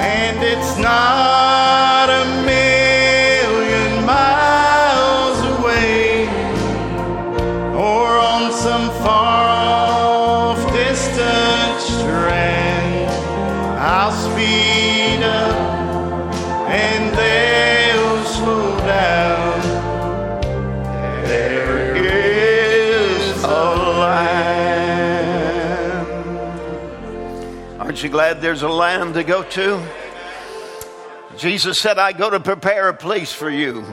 And it's not glad there's a land to go to? Jesus said, I go to prepare a place for you.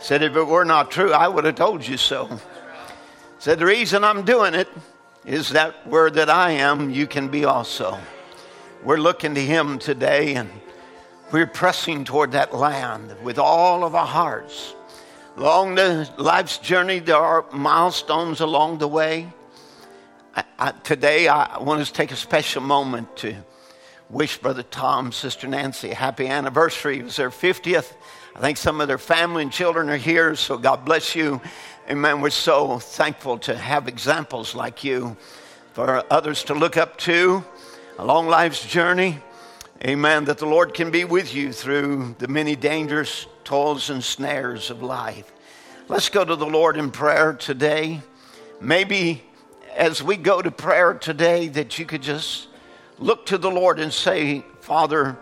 Said, if it were not true, I would have told you so. Said, the reason I'm doing it is that where that I am, you can be also. We're looking to Him today and we're pressing toward that land with all of our hearts. Along the life's journey, there are milestones along the way. I, I, today, I want to take a special moment to wish Brother Tom, Sister Nancy a happy anniversary. It was their 50th. I think some of their family and children are here, so God bless you. Amen. We're so thankful to have examples like you for others to look up to along life's journey. Amen. That the Lord can be with you through the many dangers, toils, and snares of life. Let's go to the Lord in prayer today. Maybe as we go to prayer today, that you could just look to the Lord and say, Father,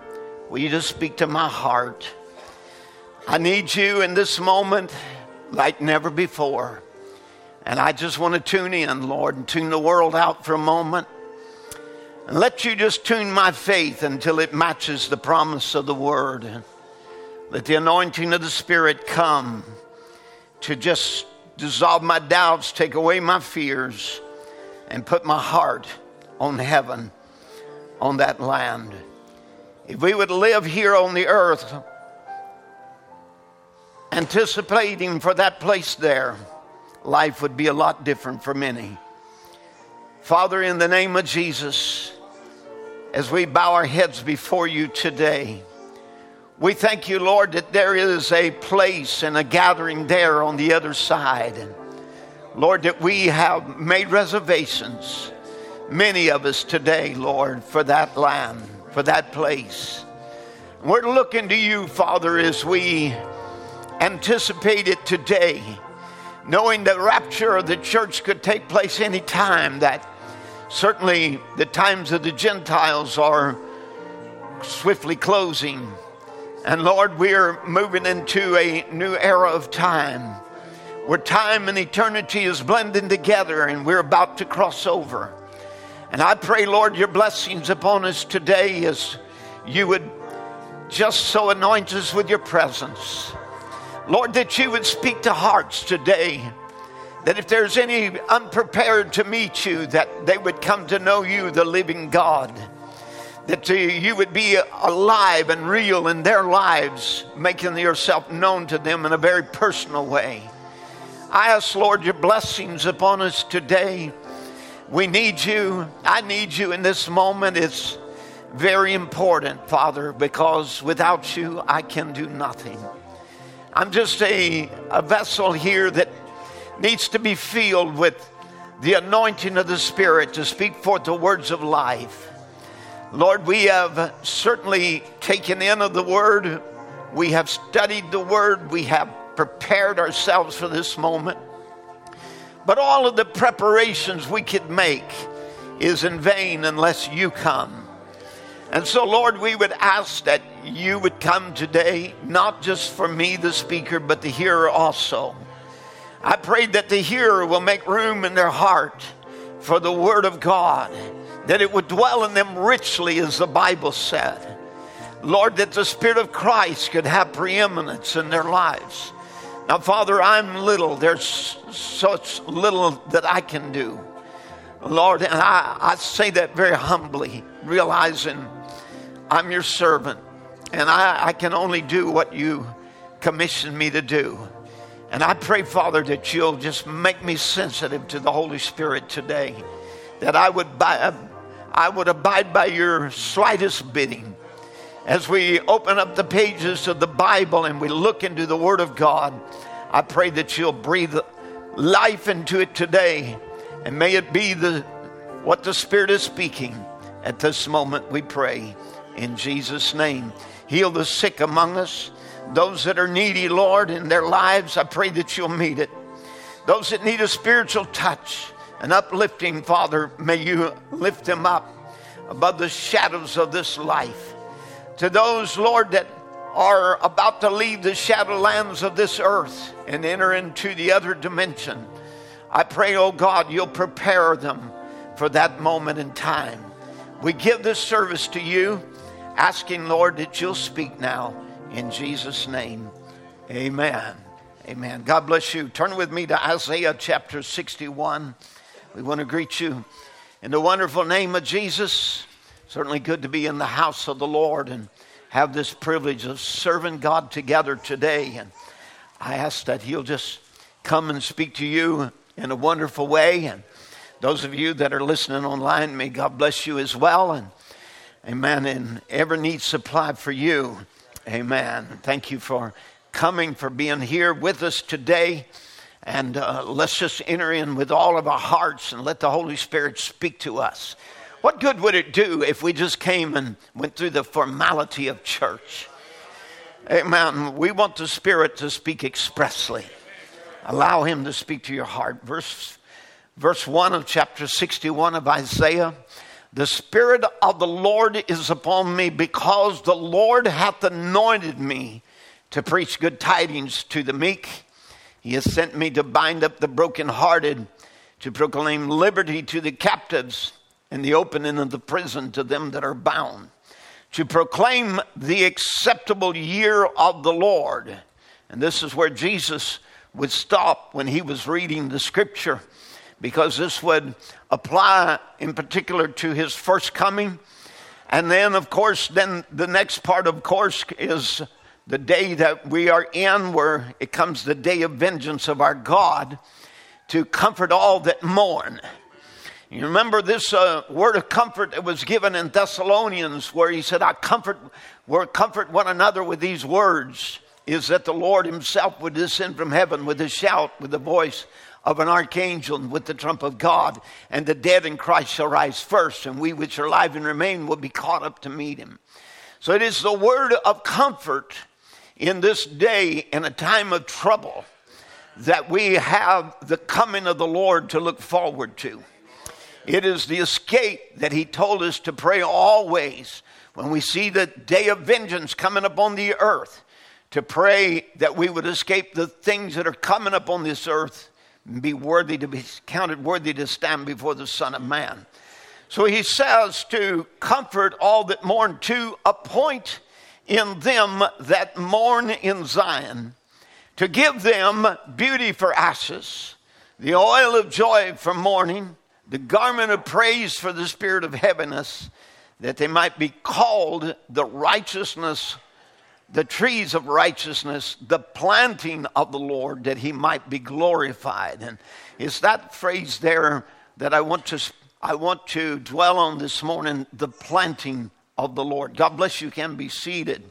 will you just speak to my heart? I need you in this moment like never before. And I just want to tune in, Lord, and tune the world out for a moment. And let you just tune my faith until it matches the promise of the word. Let the anointing of the Spirit come to just dissolve my doubts, take away my fears, and put my heart on heaven, on that land. If we would live here on the earth, anticipating for that place there, life would be a lot different for many. Father, in the name of Jesus, as we bow our heads before you today, we thank you, Lord, that there is a place and a gathering there on the other side. Lord, that we have made reservations, many of us today, Lord, for that land, for that place. We're looking to you, Father, as we anticipate it today, knowing the rapture of the church could take place any time, that certainly the times of the Gentiles are swiftly closing. And Lord, we're moving into a new era of time where time and eternity is blending together and we're about to cross over. And I pray, Lord, your blessings upon us today as you would just so anoint us with your presence. Lord, that you would speak to hearts today. That if there's any unprepared to meet you, that they would come to know you, the living God. That you would be alive and real in their lives, making yourself known to them in a very personal way. I ask, Lord, your blessings upon us today. We need you. I need you in this moment. It's very important, Father, because without you, I can do nothing. I'm just a, a vessel here that needs to be filled with the anointing of the Spirit to speak forth the words of life. Lord, we have certainly taken in of the Word. We have studied the Word. We have prepared ourselves for this moment. But all of the preparations we could make is in vain unless you come. And so, Lord, we would ask that you would come today, not just for me, the speaker, but the hearer also. I pray that the hearer will make room in their heart for the Word of God, that it would dwell in them richly, as the Bible said. Lord, that the Spirit of Christ could have preeminence in their lives. Now, Father, I'm little. There's such little that I can do. Lord, and I, I say that very humbly, realizing I'm your servant, and I, I can only do what you commissioned me to do. And I pray, Father, that you'll just make me sensitive to the Holy Spirit today, that I would, by, I would abide by your slightest bidding. As we open up the pages of the Bible and we look into the Word of God, I pray that you'll breathe life into it today, and may it be the what the Spirit is speaking at this moment. We pray. in Jesus' name. Heal the sick among us. Those that are needy, Lord, in their lives, I pray that you'll meet it. Those that need a spiritual touch, an uplifting, Father, may you lift them up above the shadows of this life. To those, Lord, that are about to leave the shadowlands of this earth and enter into the other dimension, I pray, oh God, you'll prepare them for that moment in time. We give this service to you, asking, Lord, that you'll speak now in Jesus' name. Amen. Amen. God bless you. Turn with me to Isaiah chapter 61. We want to greet you in the wonderful name of Jesus. Certainly good to be in the house of the Lord and have this privilege of serving God together today. And I ask that He'll just come and speak to you in a wonderful way. And those of you that are listening online, may God bless you as well. And amen. And ever need supply for you. Amen. Thank you for coming, for being here with us today. And uh, let's just enter in with all of our hearts and let the Holy Spirit speak to us. What good would it do if we just came and went through the formality of church? Amen. We want the Spirit to speak expressly. Allow Him to speak to your heart. Verse, verse 1 of chapter 61 of Isaiah The Spirit of the Lord is upon me because the Lord hath anointed me to preach good tidings to the meek. He has sent me to bind up the brokenhearted, to proclaim liberty to the captives, and the opening of the prison to them that are bound, to proclaim the acceptable year of the Lord. And this is where Jesus would stop when he was reading the scripture, because this would apply in particular to his first coming. And then, of course, then the next part, of course, is the day that we are in, where it comes the day of vengeance of our God to comfort all that mourn. You remember this uh, word of comfort that was given in Thessalonians, where he said, "I comfort, we comfort one another with these words." Is that the Lord Himself would descend from heaven with a shout, with the voice of an archangel, and with the trump of God, and the dead in Christ shall rise first, and we which are alive and remain will be caught up to meet Him. So it is the word of comfort in this day in a time of trouble that we have the coming of the Lord to look forward to. It is the escape that He told us to pray always when we see the day of vengeance coming upon the earth, to pray that we would escape the things that are coming upon this earth and be worthy to be counted worthy to stand before the Son of Man. So he says to comfort all that mourn, to appoint in them that mourn in Zion, to give them beauty for ashes, the oil of joy for mourning, the garment of praise for the spirit of heaviness, that they might be called the righteousness, the trees of righteousness, the planting of the Lord, that he might be glorified. And it's that phrase there that I want to I want to dwell on this morning, the planting of the Lord. God bless you, can be seated.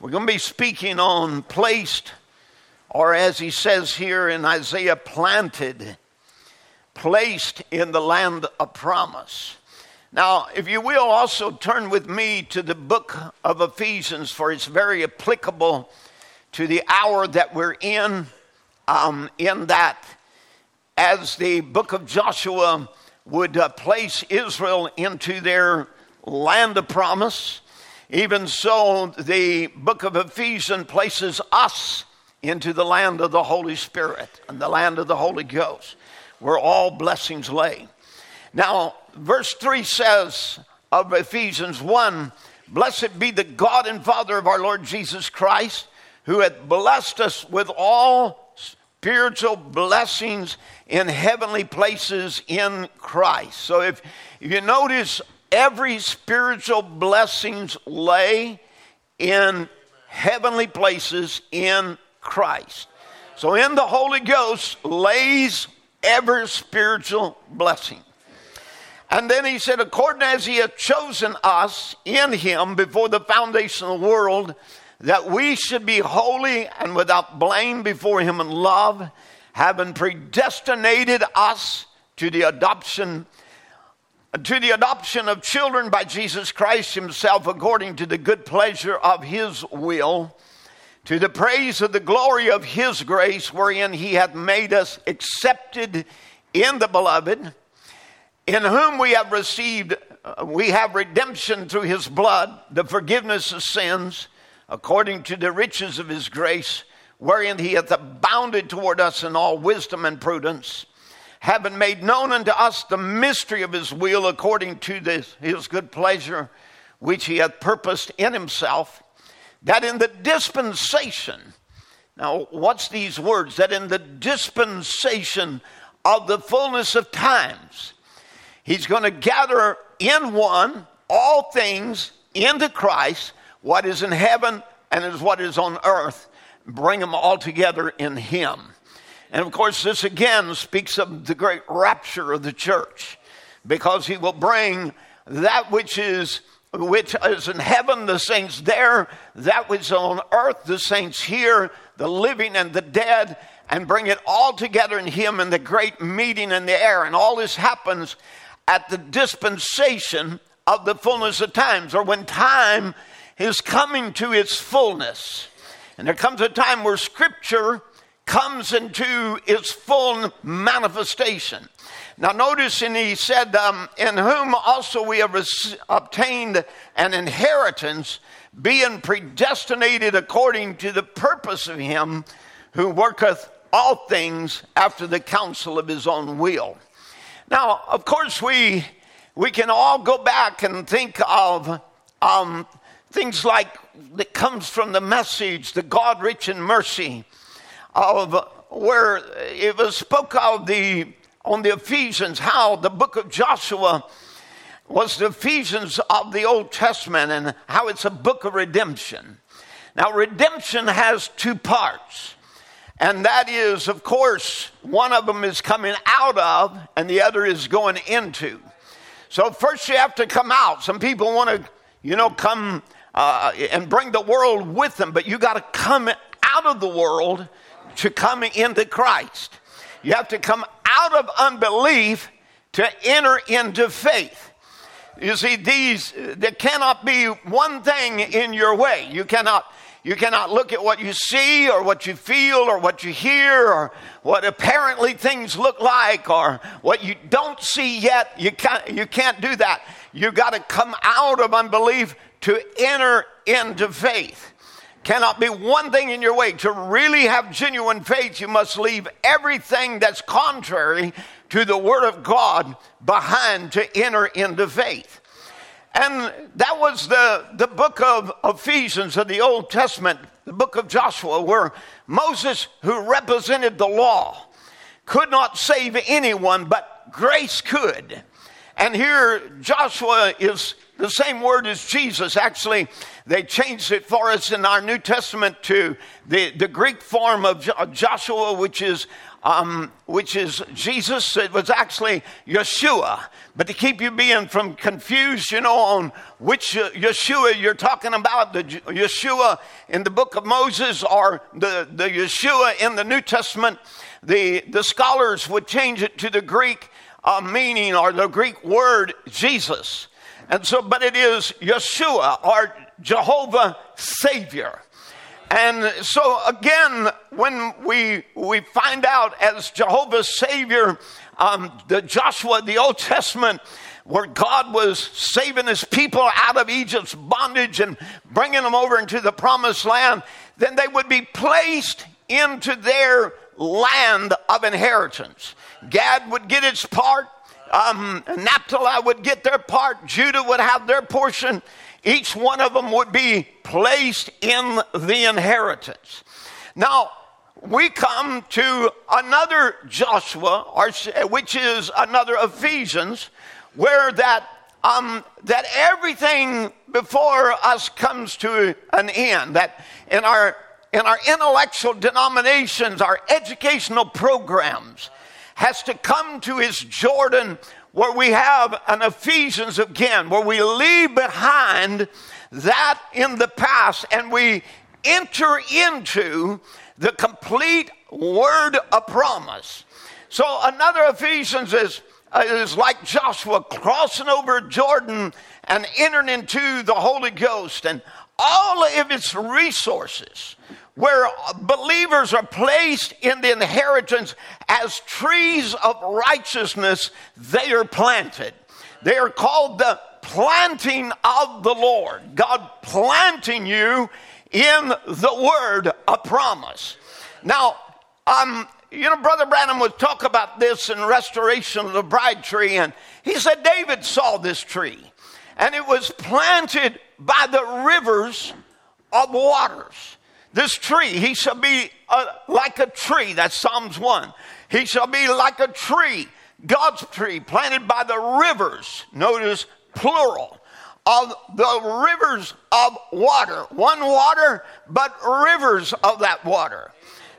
We're going to be speaking on placed, or as he says here in Isaiah, planted, placed in the land of promise. Now, if you will, also turn with me to the book of Ephesians, for it's very applicable to the hour that we're in, um, in that as the book of Joshua would uh, place Israel into their land of promise. Even so, the book of Ephesians places us into the land of the Holy Spirit and the land of the Holy Ghost, where all blessings lay. Now, verse 3 says of Ephesians 1 Blessed be the God and Father of our Lord Jesus Christ, who hath blessed us with all spiritual blessings in heavenly places in Christ. So if you notice every spiritual blessings lay in heavenly places in Christ. So in the Holy Ghost lays every spiritual blessing. And then he said, according as he had chosen us in him before the foundation of the world, that we should be holy and without blame before him in love, having predestinated us to the adoption to the adoption of children by Jesus Christ Himself according to the good pleasure of His will, to the praise of the glory of His grace, wherein He hath made us accepted in the beloved, in whom we have received, uh, we have redemption through His blood, the forgiveness of sins, according to the riches of His grace, wherein He hath abounded toward us in all wisdom and prudence having made known unto us the mystery of his will according to this, his good pleasure, which he hath purposed in himself, that in the dispensation, now what's these words? That in the dispensation of the fullness of times, he's going to gather in one all things into Christ, what is in heaven and is what is on earth, bring them all together in him. And of course, this again speaks of the great rapture of the church because he will bring that which is which is in heaven, the saints there, that which is on earth, the saints here, the living and the dead, and bring it all together in him in the great meeting in the air. And all this happens at the dispensation of the fullness of times, or when time is coming to its fullness. And there comes a time where Scripture comes into its full manifestation. Now, notice, and he said, um, In whom also we have res- obtained an inheritance, being predestinated according to the purpose of him who worketh all things after the counsel of his own will. Now, of course, we, we can all go back and think of um, things like that comes from the message, the God rich in mercy of where it was spoke of the on the Ephesians, how the book of Joshua was the Ephesians of the Old Testament and how it's a book of redemption. Now, redemption has two parts. And that is, of course, one of them is coming out of, and the other is going into. So, first you have to come out. Some people want to, you know, come uh, and bring the world with them, but you got to come out of the world to come into Christ. You have to come out of unbelief to enter into faith. You see, these, there cannot be one thing in your way. You cannot, you cannot look at what you see or what you feel or what you hear or what apparently things look like or what you don't see yet. You can't, you can't do that. You've got to come out of unbelief to enter into faith cannot be one thing in your way. To really have genuine faith, you must leave everything that's contrary to the Word of God behind to enter into faith. And that was the, the book of Ephesians of the Old Testament, the book of Joshua, where Moses, who represented the law, could not save anyone, but grace could. And here Joshua is the same word as Jesus. Actually, they changed it for us in our New Testament to the, the Greek form of Joshua, which is um, which is Jesus. It was actually Yeshua. But to keep you being from confused, you know, on which Yeshua you're talking about, the Yeshua in the book of Moses or the, the Yeshua in the New Testament, the, the scholars would change it to the Greek uh, meaning or the Greek word Jesus. And so, but it is Yeshua or Jehovah Savior. And so again, when we we find out as Jehovah's Savior, um, the Joshua, the Old Testament, where God was saving his people out of Egypt's bondage and bringing them over into the promised land, then they would be placed into their land of inheritance. Gad would get its part, um, Naphtali would get their part, Judah would have their portion. Each one of them would be placed in the inheritance. Now, we come to another Joshua, which is another Ephesians, where that um, that everything before us comes to an end. That in our in our intellectual denominations, our educational programs, has to come to his Jordan where we have an Ephesians again, where we leave behind that in the past and we enter into the complete word of promise. So another Ephesians is uh, is like Joshua crossing over Jordan and entering into the Holy Ghost and all of its resources where believers are placed in the inheritance as trees of righteousness, they are planted. They are called the planting of the Lord. God planting you in the word of promise. Now, um, you know, Brother Branham would talk about this in restoration of the bride tree, and he said David saw this tree, and it was planted by the rivers of waters. This tree, he shall be a, like a tree. That's Psalms 1. He shall be like a tree, God's tree, planted by the rivers. Notice plural of the rivers of water. One water, but rivers of that water.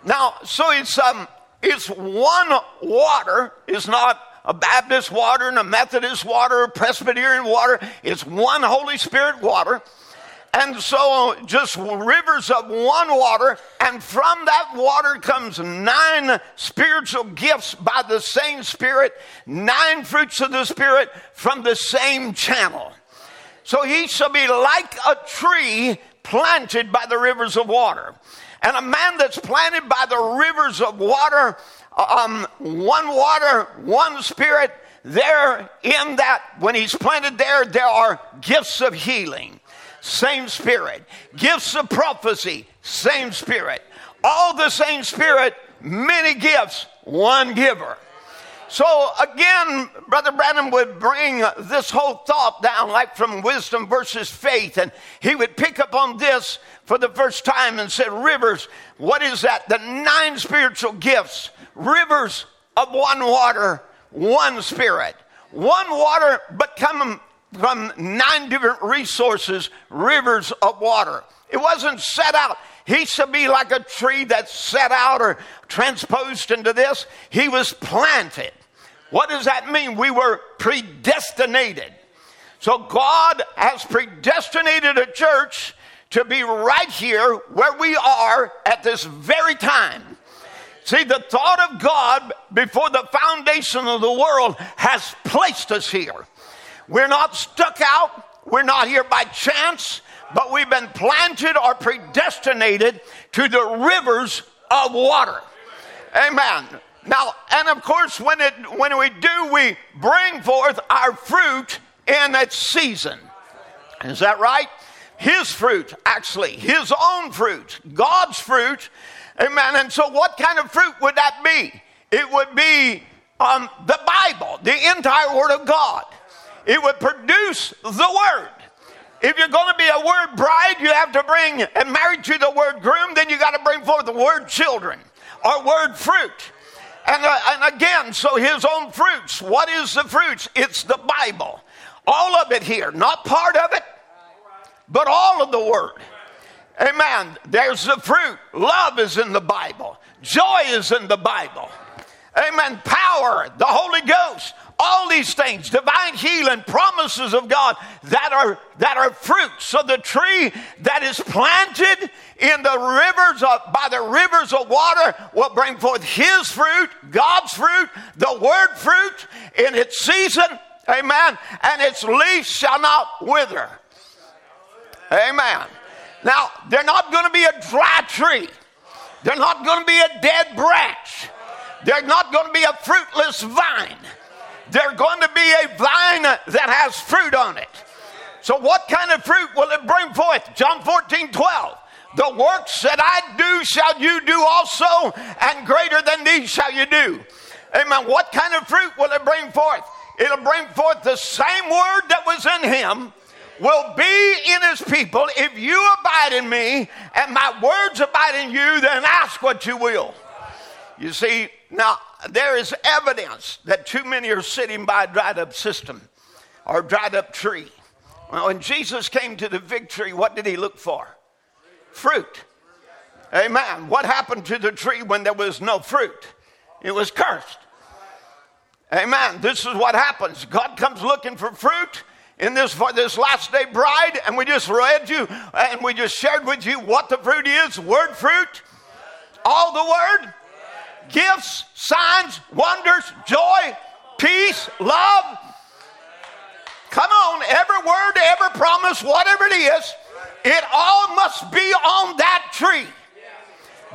Now, so it's um, it's one water. It's not a Baptist water and a Methodist water, a Presbyterian water. It's one Holy Spirit water. And so just rivers of one water, and from that water comes nine spiritual gifts by the same Spirit, nine fruits of the Spirit from the same channel. So he shall be like a tree planted by the rivers of water. And a man that's planted by the rivers of water, um, one water, one spirit, there in that, when he's planted there, there are gifts of healing same Spirit. Gifts of prophecy, same Spirit. All the same Spirit, many gifts, one giver. So again, Brother Branham would bring this whole thought down, like from wisdom versus faith, and he would pick up on this for the first time and said, Rivers, what is that? The nine spiritual gifts, rivers of one water, one spirit. One water, but come from nine different resources, rivers of water. It wasn't set out. He should be like a tree that's set out or transposed into this. He was planted. What does that mean? We were predestinated. So God has predestinated a church to be right here where we are at this very time. See, the thought of God before the foundation of the world has placed us here. We're not stuck out. We're not here by chance, but we've been planted or predestinated to the rivers of water. Amen. Now, and of course, when it when we do, we bring forth our fruit in its season. Is that right? His fruit, actually, his own fruit, God's fruit. Amen. And so, what kind of fruit would that be? It would be um, the Bible, the entire Word of God it would produce the word. If you're going to be a word bride, you have to bring, and married to the word groom, then you got to bring forth the word children or word fruit. And, uh, and again, so his own fruits. What is the fruits? It's the Bible. All of it here, not part of it, but all of the word. Amen. There's the fruit. Love is in the Bible. Joy is in the Bible. Amen. Power, the Holy Ghost all these things divine healing promises of god that are that are fruits so the tree that is planted in the rivers of by the rivers of water will bring forth his fruit god's fruit the word fruit in its season. Amen. And its leaf shall not wither. Amen. Now they're not going to be a dry tree. They're not going to be a dead branch they're not going to be a fruitless vine They're going to be a vine that has fruit on it. So, what kind of fruit will it bring forth? John 14, 12. The works that I do shall you do also, and greater than these shall you do. Amen. What kind of fruit will it bring forth? It'll bring forth the same word that was in him will be in his people. If you abide in me and my words abide in you, then ask what you will. You see, now there is evidence that too many are sitting by a dried up system or dried up tree. Well, when Jesus came to the victory, what did he look for? Fruit. Amen. What happened to the tree when there was no fruit? It was cursed. Amen. This is what happens. God comes looking for fruit in this for this last day bride, and we just read you and we just shared with you what the fruit is, word fruit, all the word, gifts, signs, wonders, joy, peace, love. Come on, every word, every promise, whatever it is, it all must be on that tree.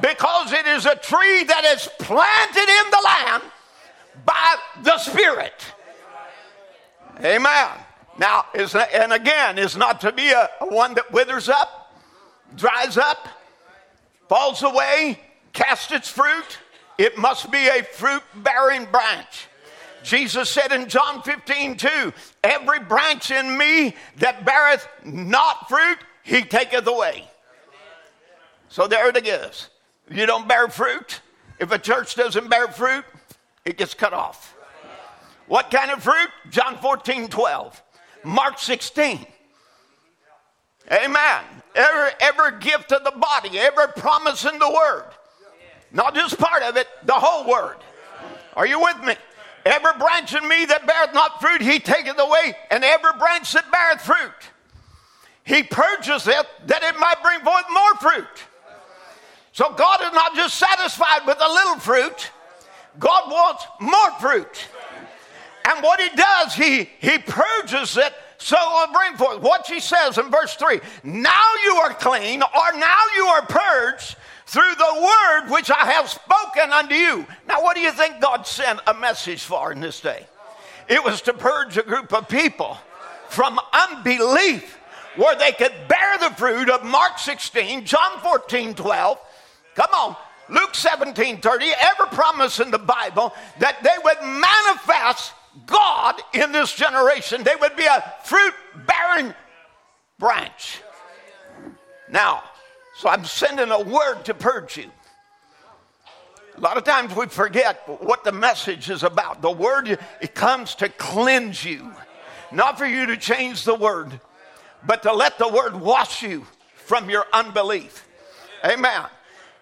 Because it is a tree that is planted in the land by the Spirit. Amen. Now, and again, is not to be a, a one that withers up, dries up, falls away, casts its fruit. It must be a fruit bearing branch. Jesus said in John 15, 2, every branch in me that beareth not fruit, he taketh away. So there it is. You don't bear fruit. If a church doesn't bear fruit, it gets cut off. What kind of fruit? John 14, 12. Mark 16. Amen. Every, every gift of the body, every promise in the word. Not just part of it, the whole word. Are you with me? Every branch in me that beareth not fruit, he taketh away, and every branch that beareth fruit, he purges it that it might bring forth more fruit. So God is not just satisfied with a little fruit, God wants more fruit. And what he does, he, he purges it so it will bring forth. What she says in verse 3 Now you are clean, or now you are purged through the word which I have spoken unto you. Now, what do you think God sent a message for in this day? It was to purge a group of people from unbelief where they could bear the fruit of Mark 16, John 14, 12. Come on. Luke 17, 30, every promise in the Bible that they would manifest God in this generation. They would be a fruit bearing branch. Now, so I'm sending a word to purge you. A lot of times we forget what the message is about. The word, it comes to cleanse you, not for you to change the word, but to let the word wash you from your unbelief. Amen.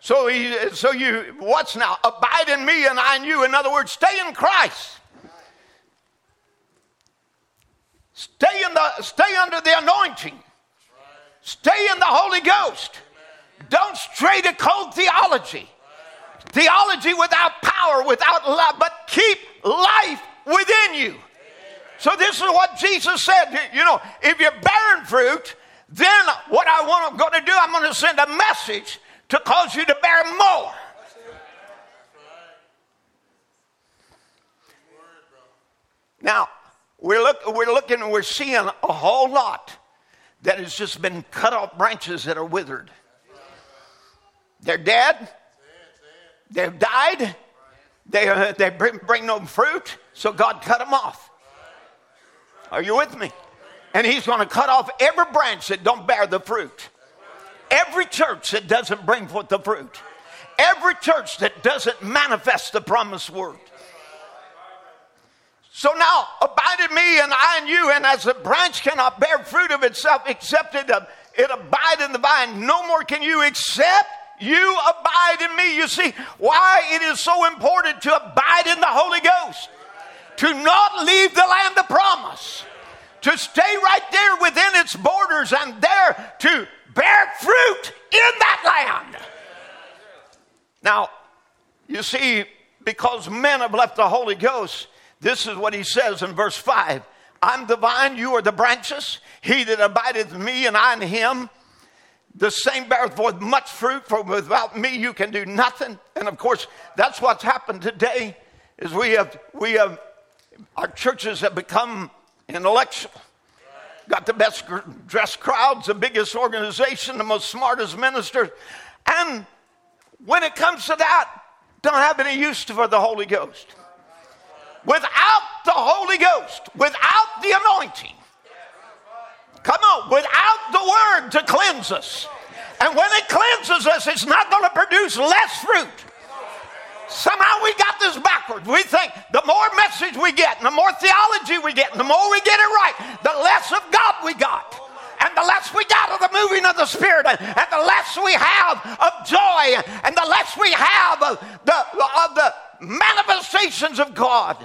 So, he, so you, what's now? Abide in me and I in you. In other words, stay in Christ. Stay, in the, stay under the anointing. Stay in the Holy Ghost. Don't stray to cold theology. Theology without power, without love, but keep life within you. So this is what Jesus said. You know, if you're bearing fruit, then what I want, I'm going to do, I'm going to send a message to cause you to bear more. Now, we're, look, we're looking we're seeing a whole lot that has just been cut off branches that are withered. They're dead. They've died. They, uh, they bring, bring no fruit, so God cut them off. Are you with me? And He's going to cut off every branch that don't bear the fruit. Every church that doesn't bring forth the fruit. Every church that doesn't manifest the promised word. So now, abide in me and I in you, and as the branch cannot bear fruit of itself except it, uh, it abide in the vine, no more can you except you abide in me. You see why it is so important to abide in the Holy Ghost, to not leave the land of promise, to stay right there within its borders and there to bear fruit in that land. Now, you see, because men have left the Holy Ghost, this is what he says in verse 5 I'm the vine, you are the branches. He that abideth in me and I in him, the same beareth forth much fruit, for without me you can do nothing. And of course, that's what's happened today, is we have, we have, our churches have become intellectual. Got the best dressed crowds, the biggest organization, the most smartest ministers. And when it comes to that, don't have any use for the Holy Ghost. Without the Holy Ghost, without the anointing, come on, without the Word to cleanse us. And when it cleanses us, it's not going to produce less fruit. Somehow we got this backwards. We think the more message we get, and the more theology we get, and the more we get it right, the less of God we got. And the less we got of the moving of the Spirit, and, the less we have of joy, and the less we have of the, of the manifestations of God.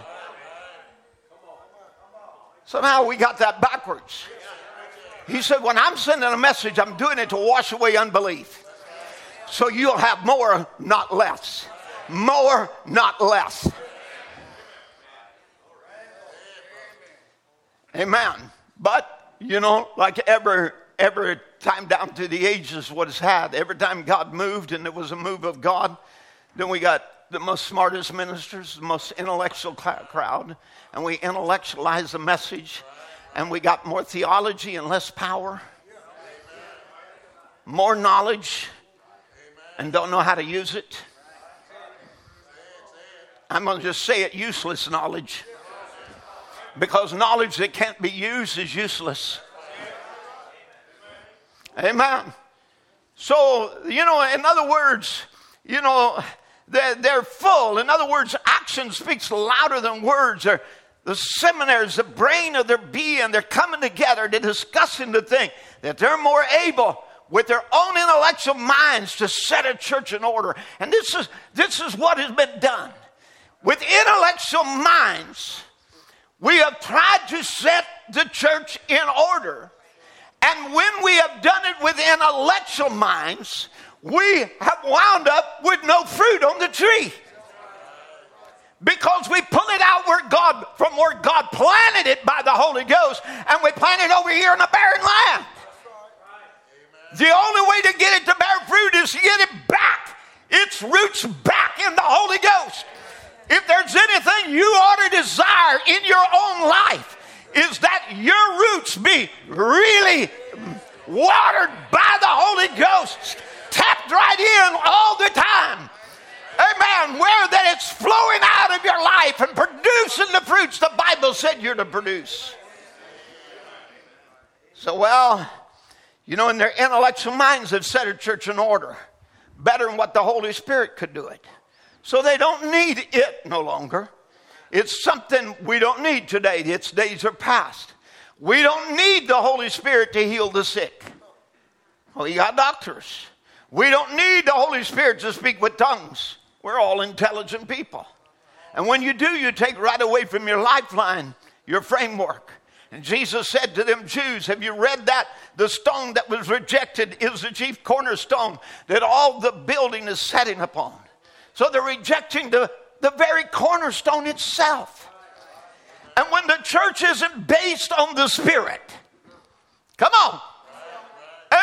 Somehow we got that backwards. He said, When I'm sending a message, I'm doing it to wash away unbelief. So you'll have more, not less. More, not less. Amen. But, you know, like every, every time down through the ages, what has had, every time God moved and there was a move of God, then we got the most smartest ministers, the most intellectual crowd, and we intellectualize the message, and we got more theology and less power, more knowledge, and don't know how to use it. I'm going to just say it useless knowledge. Because knowledge that can't be used is useless. Amen. So, you know, in other words, you know, they're, they're full. In other words, action speaks louder than words. They're, the seminaries, the brain of their being, they're coming together they're discussing the thing that they're more able with their own intellectual minds to set a church in order. And this is, this is what has been done. With intellectual minds, we have tried to set the church in order. And when we have done it with intellectual minds, we have wound up with no fruit on the tree. Because we pull it out where God, from where God planted it by the Holy Ghost, and we plant it over here in a barren land. The only way to get it to bear fruit is to get it back, its roots back in the Holy Ghost. If there's anything you ought to desire in your own life, is that your roots be really watered by the Holy Ghost tapped right in all the time. Amen. Where that it's flowing out of your life and producing the fruits the Bible said you're to produce. So, well, you know, in their intellectual minds, they've set a church in order better than what the Holy Spirit could do it. So they don't need it no longer. It's something we don't need today. Its days are past. We don't need the Holy Spirit to heal the sick. Well, you got doctors. We don't need the Holy Spirit to speak with tongues. We're all intelligent people. And when you do, you take right away from your lifeline, your framework. And Jesus said to them Jews, Have you read that? The stone that was rejected is the chief cornerstone that all the building is setting upon. So they're rejecting the, the very cornerstone itself. And when the church isn't based on the Spirit, come on,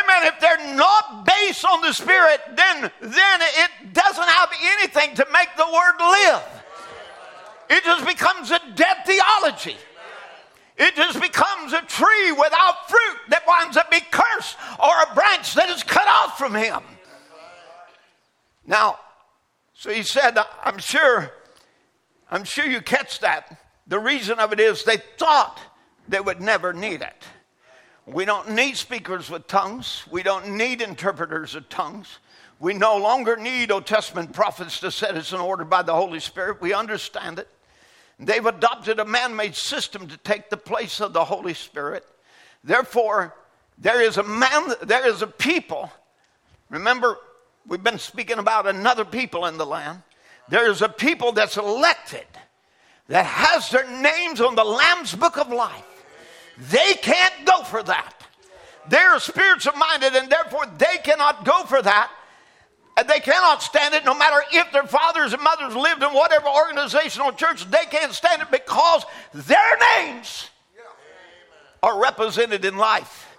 Amen. If they're not based on the Spirit, then, then it doesn't have anything to make the word live. It just becomes a dead theology. It just becomes a tree without fruit that winds up being cursed or a branch that is cut off from him. Now, so he said, I'm sure, I'm sure you catch that. The reason of it is they thought they would never need it. We don't need speakers with tongues. We don't need interpreters of tongues. We no longer need Old Testament prophets to set us in order by the Holy Spirit. We understand it. They've adopted a man made system to take the place of the Holy Spirit. Therefore, there is a man, there is a people. Remember, we've been speaking about another people in the land. There is a people that's elected that has their names on the Lamb's book of life. They can't go for that. They're spiritual minded and therefore they cannot go for that. And they cannot stand it no matter if their fathers and mothers lived in whatever organizational church, they can't stand it because their names are represented in life.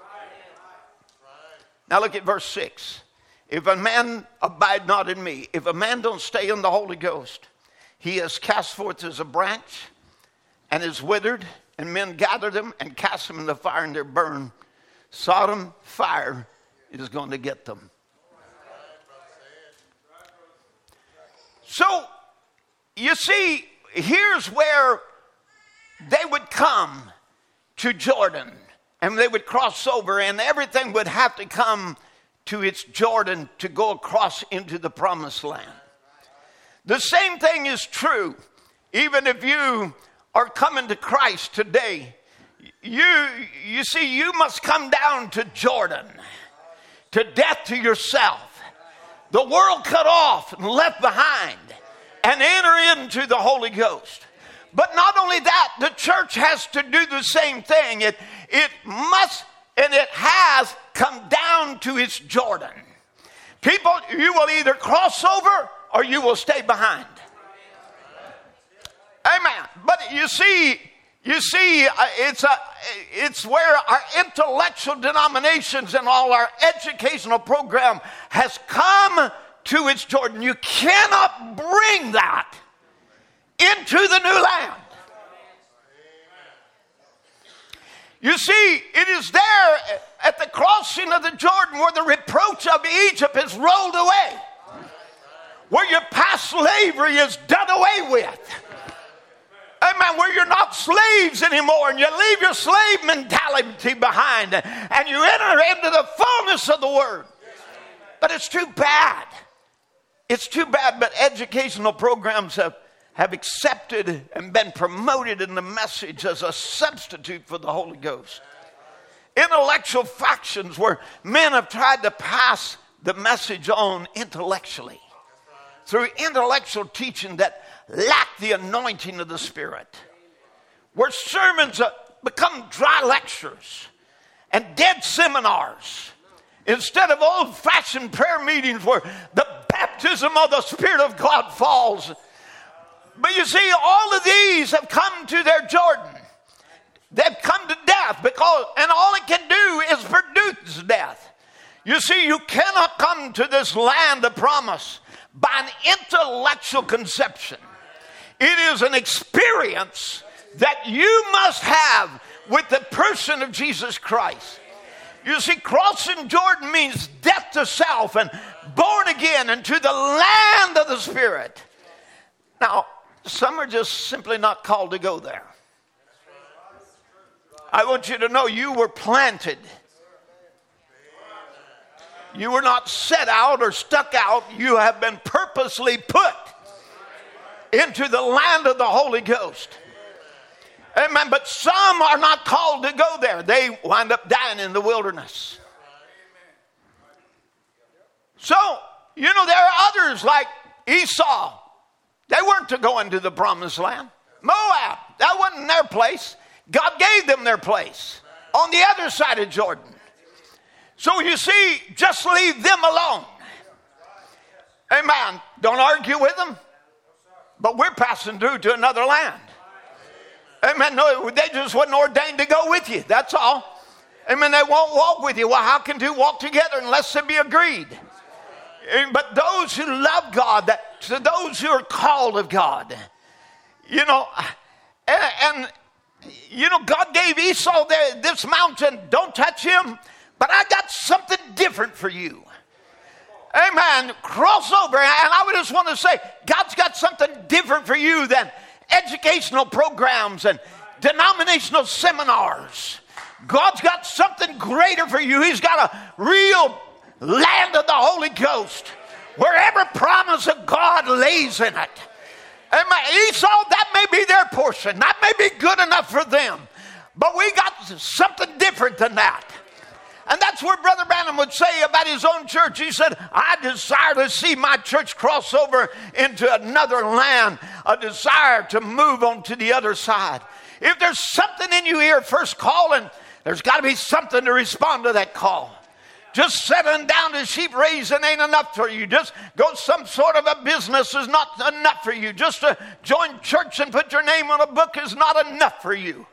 Now look at verse 6. If a man abide not in me, if a man don't stay in the Holy Ghost, he is cast forth as a branch and is withered, and men gather them and cast them in the fire and they're burned. Sodom fire is going to get them. So, you see, here's where they would come to Jordan and they would cross over, and everything would have to come to its Jordan to go across into the promised land. The same thing is true, even if you are coming to Christ today, you, you see, you must come down to Jordan, to death to yourself, the world cut off and left behind, and enter into the Holy Ghost. But not only that, the church has to do the same thing. It, it must and it has come down to its Jordan. People, you will either cross over or you will stay behind. Amen. But you see, You see, uh, it's, a, it's where our intellectual denominations and all our educational program has come to its Jordan. You cannot bring that into the new land. You see, it is there at the crossing of the Jordan where the reproach of Egypt is rolled away, where your past slavery is done away with. Amen. Where you're not slaves anymore and you leave your slave mentality behind and you enter into the fullness of the word. But it's too bad. It's too bad, but educational programs have have accepted and been promoted in the message as a substitute for the Holy Ghost. Intellectual factions where men have tried to pass the message on intellectually through intellectual teaching that lack the anointing of the Spirit, where sermons uh, become dry lectures and dead seminars instead of old fashioned prayer meetings where the baptism of the Spirit of God falls but you see, all of these have come to their Jordan. They've come to death because, and all it can do is produce death. You see, you cannot come to this land of promise by an intellectual conception. It is an experience that you must have with the person of Jesus Christ. You see, crossing Jordan means death to self and born again into the land of the Spirit. Now, some are just simply not called to go there. I want you to know you were planted. You were not set out or stuck out. You have been purposely put into the land of the Holy Ghost. Amen. But some are not called to go there, they wind up dying in the wilderness. So, you know, there are others like Esau they weren't to go into the promised land. Moab, that wasn't their place. God gave them their place on the other side of Jordan. So you see, just leave them alone. Amen. Don't argue with them. But we're passing through to another land. Amen. No, they just wasn't ordained to go with you. That's all. Amen. They won't walk with you. Well, how can two walk together unless they be agreed? But those who love God, that to those who are called of God, you know, and, and you know, God gave Esau the, this mountain. Don't touch him. But I got something different for you. Amen. Cross over. And I would just want to say, God's got something different for you than educational programs and denominational seminars. God's got something greater for you. He's got a real land of the Holy Ghost, where every promise of God lays in it. And Esau, that may be their portion. That may be good enough for them. But we got something different than that. And that's where Brother Branham would say about his own church. He said, I desire to see my church cross over into another land, a desire to move on to the other side. If there's something in you here, first calling, there's got to be something to respond to that call. Just settling down to sheep raising ain't enough for you. Just go some sort of a business is not enough for you. Just to join church and put your name on a book is not enough for you.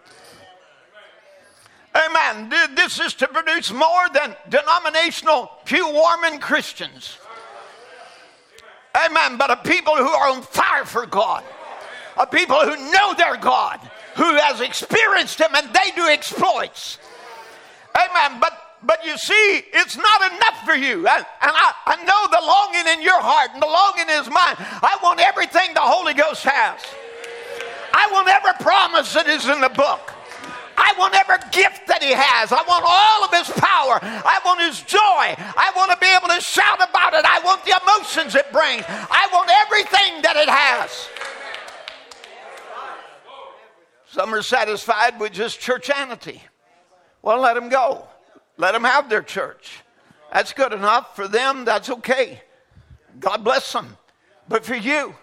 Amen. This is to produce more than denominational, pew warming Christians. Amen. But a people who are on fire for God, a people who know their God, who has experienced Him and they do exploits. Amen. But but you see, it's not enough for you. And, and I, I know the longing in your heart and the longing is mine. I want everything the Holy Ghost has. I want every promise that is in the book. I want every gift that he has. I want all of his power. I want his joy. I want to be able to shout about it. I want the emotions it brings. I want everything that it has. Some are satisfied with just churchanity. Well, let them go. Let them have their church. That's good enough. For them, that's okay. God bless them. But for you,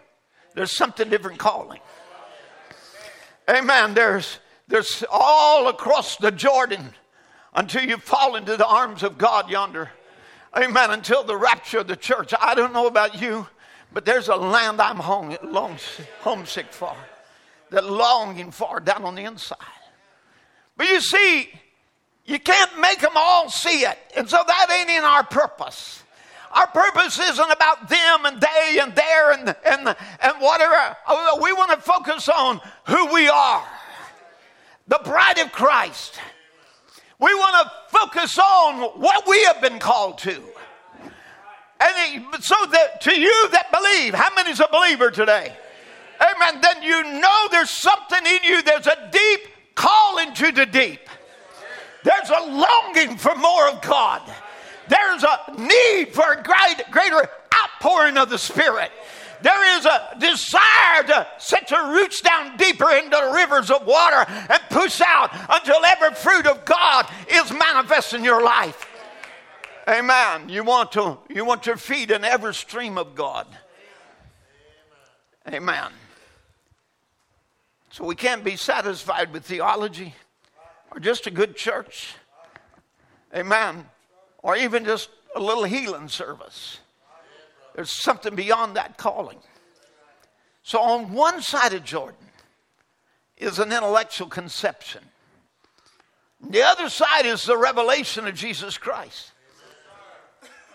there's something different calling. Amen. There's, there's all across the Jordan until you fall into the arms of God yonder. Amen. Until the rapture of the church. I don't know about you, but there's a land I'm home, homesick for. that longing for down on the inside. But you see, you can't make them all see it. And so that ain't in our purpose. Our purpose isn't about them and they and there and, and, and whatever. Oh, we want to focus on who we are the bride of Christ. We want to focus on what we have been called to. And so that to you that believe, how many is a believer today? Amen. Then you know there's something in you. There's a deep call into the deep. There's a longing for more of God. There's a need for a great, greater outpouring of the Spirit. There is a desire to set your roots down deeper into the rivers of water and push out until every fruit of God is manifest in your life. Amen. You want to you want your feet in every stream of God. Amen. So we can't be satisfied with theology or just a good church. Amen. Or even just a little healing service. There's something beyond that calling. So, on one side of Jordan is an intellectual conception, the other side is the revelation of Jesus Christ.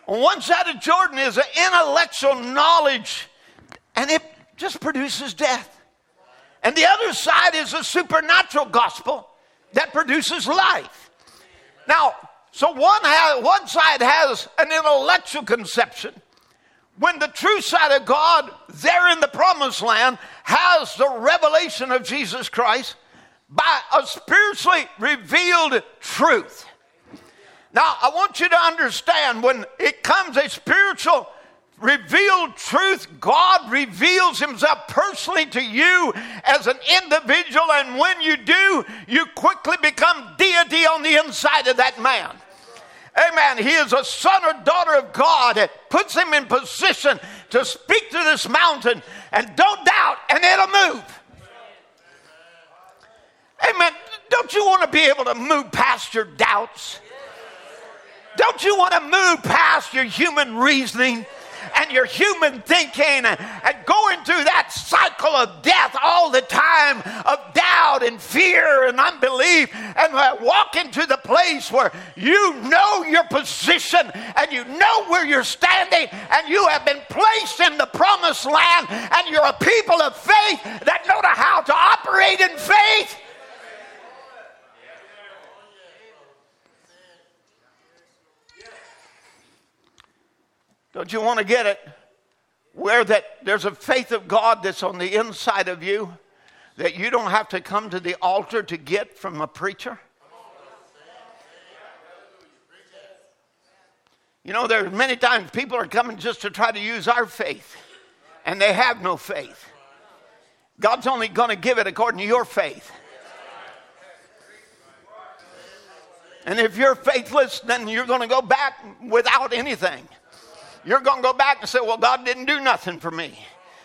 On one side of Jordan is an intellectual knowledge, and it just produces death. And the other side is a supernatural gospel that produces life. Now, so one, has, one side has an intellectual conception, when the true side of God, there in the promised land, has the revelation of Jesus Christ by a spiritually revealed truth. Now, I want you to understand when it comes a spiritual revealed truth, God reveals Himself personally to you as an individual, and when you do, you quickly become deity on the inside of that man. Amen. He is a son or daughter of God. It puts him in position to speak to this mountain and don't doubt, and it'll move. Amen. Don't you want to be able to move past your doubts? Don't you want to move past your human reasoning? And your human thinking and, going through that cycle of death all the time of doubt and fear and unbelief and uh, walk into the place where you know your position and you know where you're standing and you have been placed in the promised land and you're a people of faith that know how to operate in faith. Don't you want to get it? Where that there's a faith of God that's on the inside of you that you don't have to come to the altar to get from a preacher? You know, there's many times people are coming just to try to use our faith, and they have no faith. God's only going to give it according to your faith. And if you're faithless, then you're going to go back without anything you're going to go back and say, Well, God didn't do nothing for me.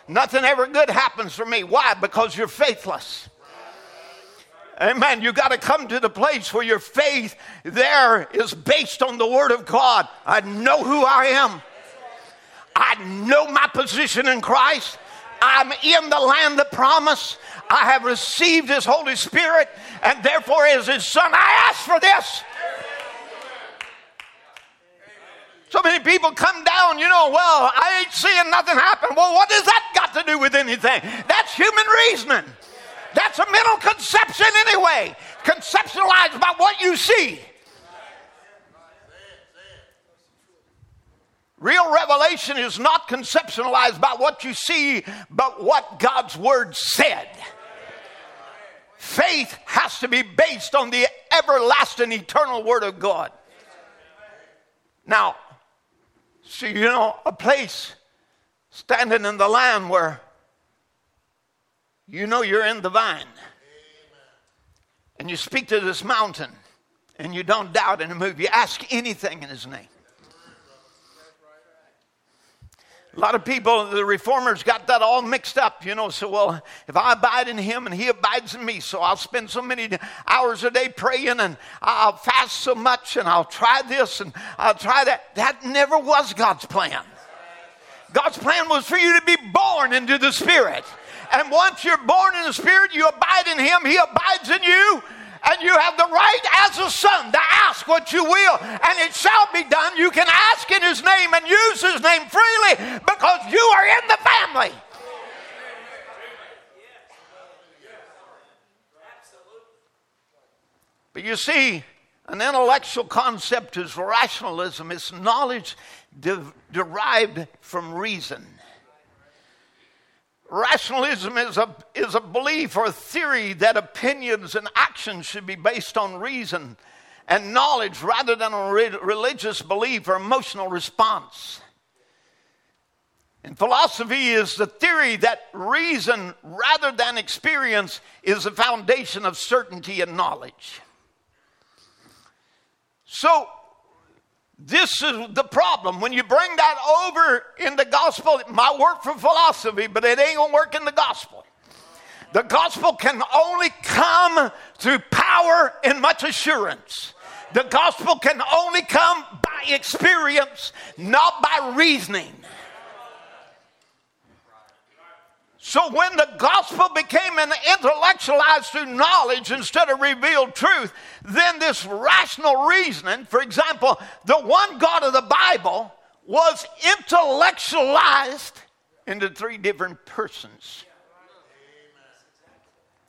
Nothing ever good happens for me. Why? Because you're faithless. Amen. You got to come to the place where your faith there is based on the Word of God. I know who I am. I know my position in Christ. I'm in the land of promise. I have received His Holy Spirit, and therefore, as His Son, I ask for this. So many people come down, you know, well, I ain't seeing nothing happen. Well, what does that got to do with anything? That's human reasoning. That's a mental conception anyway, conceptualized by what you see. Real revelation is not conceptualized by what you see, but what God's Word said. Faith has to be based on the everlasting, eternal Word of God. Now, See, you know, a place standing in the land where you know you're in the vine. And you speak to this mountain and you don't doubt and move. You ask anything in his name. A lot of people, the reformers, got that all mixed up, you know. So, well, if I abide in him and he abides in me, so I'll spend so many hours a day praying and I'll fast so much and I'll try this and I'll try that. That never was God's plan. God's plan was for you to be born into the Spirit And once you're born in the Spirit, you abide in Him, He abides in you. And you have the right as a son to ask what you will, and it shall be done. You can ask in His name and use His name freely because you are in the family. But you see, an intellectual concept is rationalism, it's knowledge de- derived from reason. Rationalism is a, is a belief or theory that opinions and actions should be based on reason and knowledge rather than a re- religious belief or emotional response. And philosophy is the theory that reason rather than experience is the foundation of certainty and knowledge. So, this is the problem. When you bring that over in the gospel, it might work for philosophy, but it ain't gonna work in the gospel. The gospel can only come through power and much assurance. The gospel can only come by experience, not by reasoning. So when the gospel became an intellectualized through knowledge instead of revealed truth, then this rational reasoning, for example, the one God of the Bible was intellectualized into three different persons.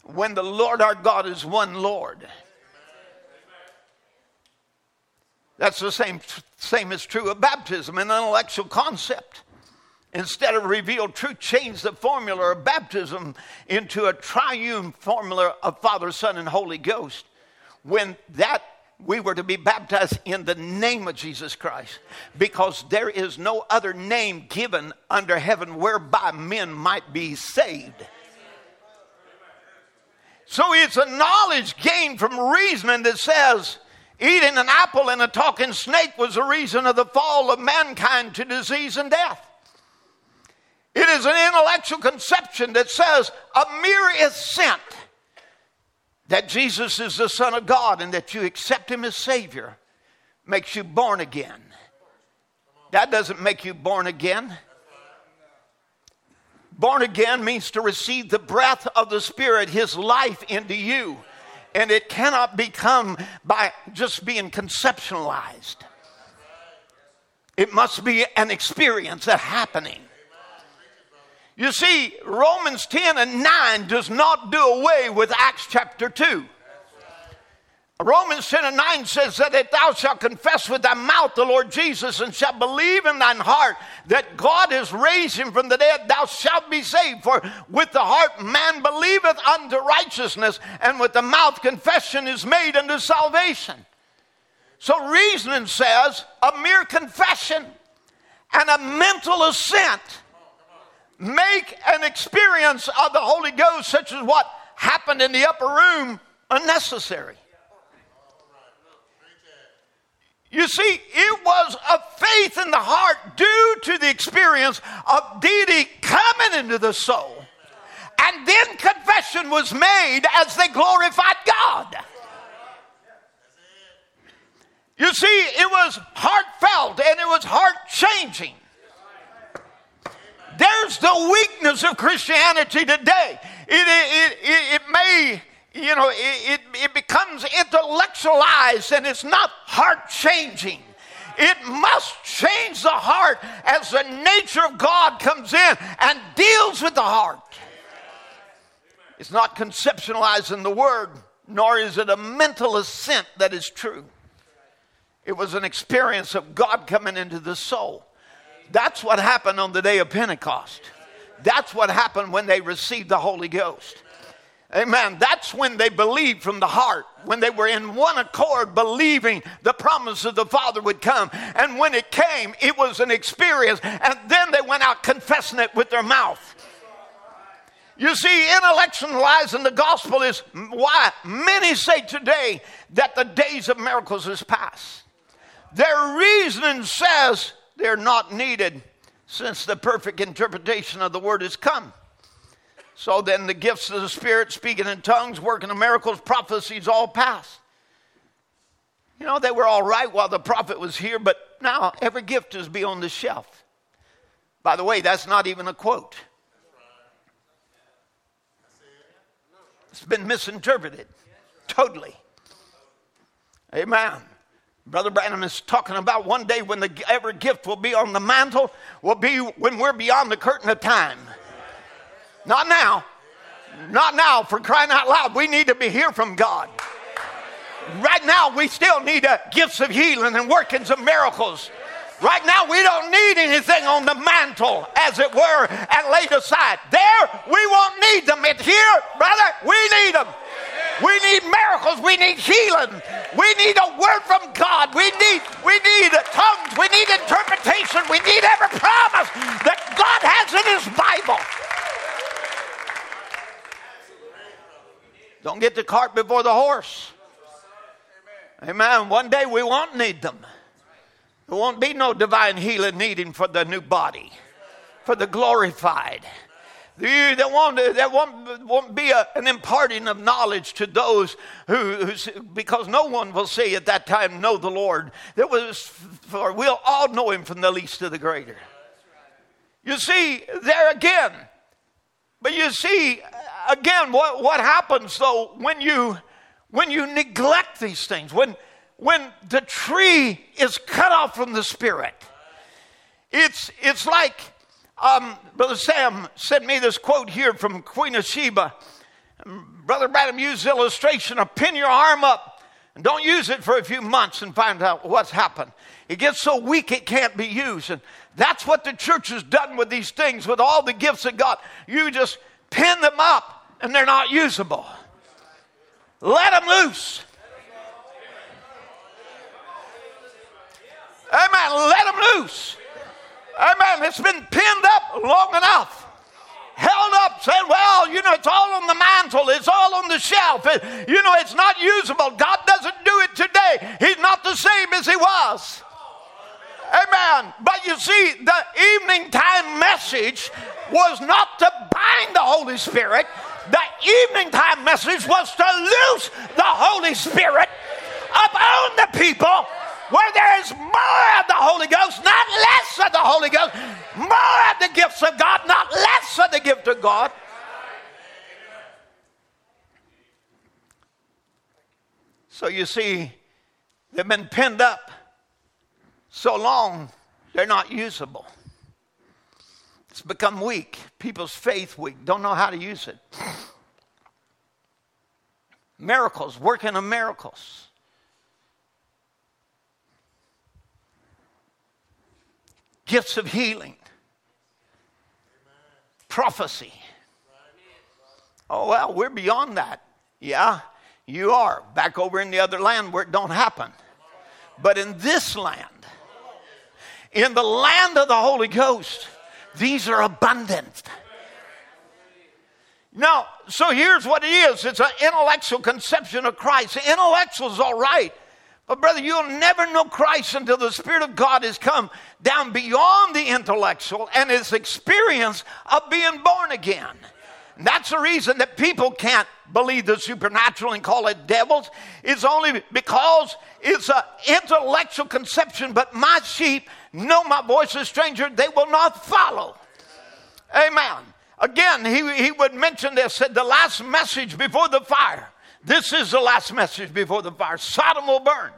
When the Lord our God is one Lord. That's the same, same is true of baptism, an intellectual concept instead of revealed truth, change the formula of baptism into a triune formula of Father, Son, and Holy Ghost. When that we were to be baptized in the name of Jesus Christ because there is no other name given under heaven whereby men might be saved. So it's a knowledge gained from reasoning that says eating an apple and a talking snake was the reason of the fall of mankind to disease and death. It is an intellectual conception that says a mere assent that Jesus is the Son of God and that you accept Him as Savior makes you born again. That doesn't make you born again. Born again means to receive the breath of the Spirit, His life into you. And it cannot become by just being conceptualized. It must be an experience, a happening. You see, Romans 10 and 9 does not do away with Acts chapter 2. Romans 10 and 9 says that if thou shalt confess with thy mouth the Lord Jesus and shalt believe in thine heart that God has raised him from the dead, thou shalt be saved. For with the heart man believeth unto righteousness, and with the mouth confession is made unto salvation. So reasoning says a mere confession and a mental assent make an experience of the Holy Ghost, such as what happened in the upper room, unnecessary. You see, it was a faith in the heart due to the experience of deity coming into the soul. And then confession was made as they glorified God. You see, it was heartfelt and it was heart changing. There's the weakness of Christianity today. It, it, it, it may, you know, it, it becomes intellectualized and it's not heart changing. It must change the heart as the nature of God comes in and deals with the heart. It's not conceptualizing the word, nor is it a mental assent that is true. It was an experience of God coming into the soul. That's what happened on the day of Pentecost. That's what happened when they received the Holy Ghost. Amen. That's when they believed from the heart, when they were in one accord, believing the promise of the Father would come. And when it came, it was an experience. And then they went out confessing it with their mouth. You see, intellectualizing the gospel is why many say today that the days of miracles is past. Their reasoning says they're not needed since the perfect interpretation of the word has come. So then the gifts of the Spirit, speaking in tongues, working of miracles, prophecies, all passed. You know, they were all right while the prophet was here, but now every gift is beyond the shelf. By the way, that's not even a quote. It's been misinterpreted totally. Amen. Brother Branham is talking about one day when the every gift will be on the mantle, will be when we're beyond the curtain of time. Not now. Not now, for crying out loud. We need to be here from God. Right now, we still need uh, gifts of healing and workings of miracles. Right now, we don't need anything on the mantle, as it were, and laid aside. There, we won't need them. It here, brother, we need them. We need miracles. We need healing. We need a word from God. We need we need tongues. We need interpretation. We need every promise that God has in His Bible. Don't get the cart before the horse. Amen. One day we won't need them. There won't be no divine healing needing for the new body, for the glorified. There won't, there won't, won't be a, an imparting of knowledge to those who, because no one will say at that time, know the Lord. There was, for we'll all know him from the least to the greater. You see, there again, but you see, again, what, what happens though when you, when you neglect these things, when, when the tree is cut off from the Spirit, it's, it's like, um, Brother Sam sent me this quote here from Queen of Sheba. Brother Branham used illustration of pin your arm up and don't use it for a few months and find out what's happened. It gets so weak it can't be used. And that's what the church has done with these things, with all the gifts of God. You just pin them up and they're not usable. Let them loose. Amen. Let them loose. Amen. It's been pinned up long enough. Held up, saying, well, you know, it's all on the mantle, it's all on the shelf. It, you know, it's not usable. God doesn't do it today. He's not the same as He was. Amen. But you see, the evening time message was not to bind the Holy Spirit, the evening time message was to loose the Holy Spirit upon the people where there is more of the Holy Ghost, not less of the Holy Ghost, more of the gifts of God, not less of the gift of God. So you see, they've been pinned up so long, they're not usable. It's become weak. People's faith weak, don't know how to use it. Miracles, working on miracles. Gifts of healing, prophecy. Oh, well, we're beyond that. Yeah, you are. Back over in the other land where it don't happen. But in this land, in the land of the Holy Ghost, these are abundant. Now, so here's what it is it's an intellectual conception of Christ. Intellectual is all right. But, brother, you'll never know Christ until the Spirit of God has come down beyond the intellectual and his experience of being born again. And that's the reason that people can't believe the supernatural and call it devils. It's only because it's an intellectual conception, but my sheep know my voice, a stranger, they will not follow. Amen. Again, he, he would mention this, said the last message before the fire this is the last message before the fire. Sodom will burn,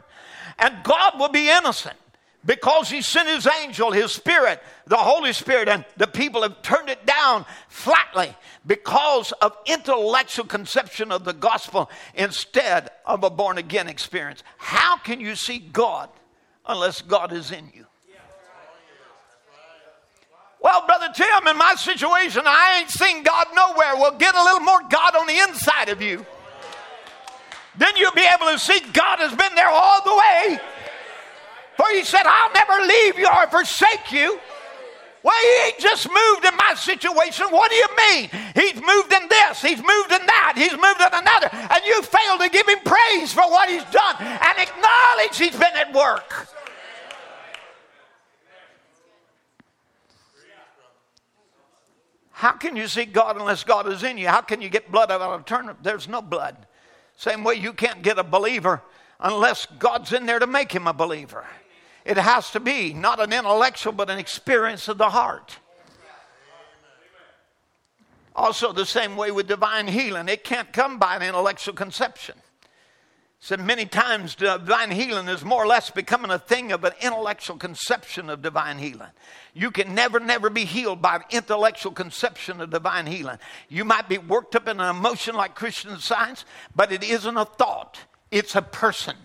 and God will be innocent because He sent His angel, His Spirit, the Holy Spirit, and the people have turned it down flatly because of intellectual conception of the gospel instead of a born again experience. How can you see God unless God is in you? Well, Brother Tim, in my situation, I ain't seen God nowhere. Well, get a little more God on the inside of you then you'll be able to see God has been there all the way. For he said, I'll never leave you or forsake you. Well, he ain't just moved in my situation. What do you mean? He's moved in this, he's moved in that, he's moved in another. And you fail to give him praise for what he's done and acknowledge he's been at work. How can you see God unless God is in you? How can you get blood out of a turnip? There's no blood. Same way you can't get a believer unless God's in there to make him a believer. It has to be not an intellectual, but an experience of the heart. Also, the same way with divine healing, it can't come by an intellectual conception. Said many times, divine healing is more or less becoming a thing of an intellectual conception of divine healing. You can never, never be healed by intellectual conception of divine healing. You might be worked up in an emotion like Christian science, but it isn't a thought, it's a person.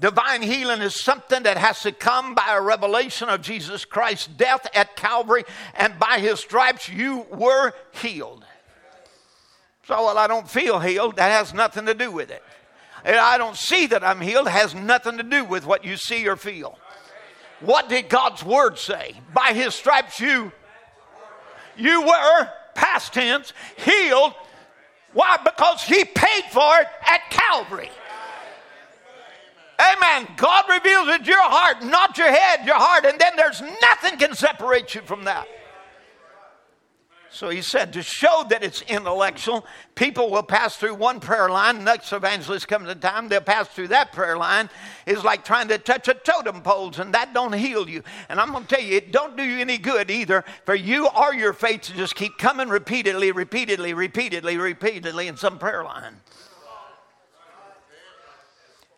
Divine healing is something that has to come by a revelation of Jesus Christ's death at Calvary, and by his stripes you were healed. So, well, I don't feel healed. That has nothing to do with it. I don't see that I'm healed. Has nothing to do with what you see or feel. What did God's word say? By his stripes you you were past tense healed. Why? Because he paid for it at Calvary. Amen. God reveals it your heart, not your head, your heart, and then there's nothing can separate you from that. So he said to show that it's intellectual, people will pass through one prayer line. Next evangelist comes to time, they'll pass through that prayer line. It's like trying to touch a totem pole, and that don't heal you. And I'm going to tell you, it don't do you any good either for you or your faith to just keep coming repeatedly, repeatedly, repeatedly, repeatedly in some prayer line.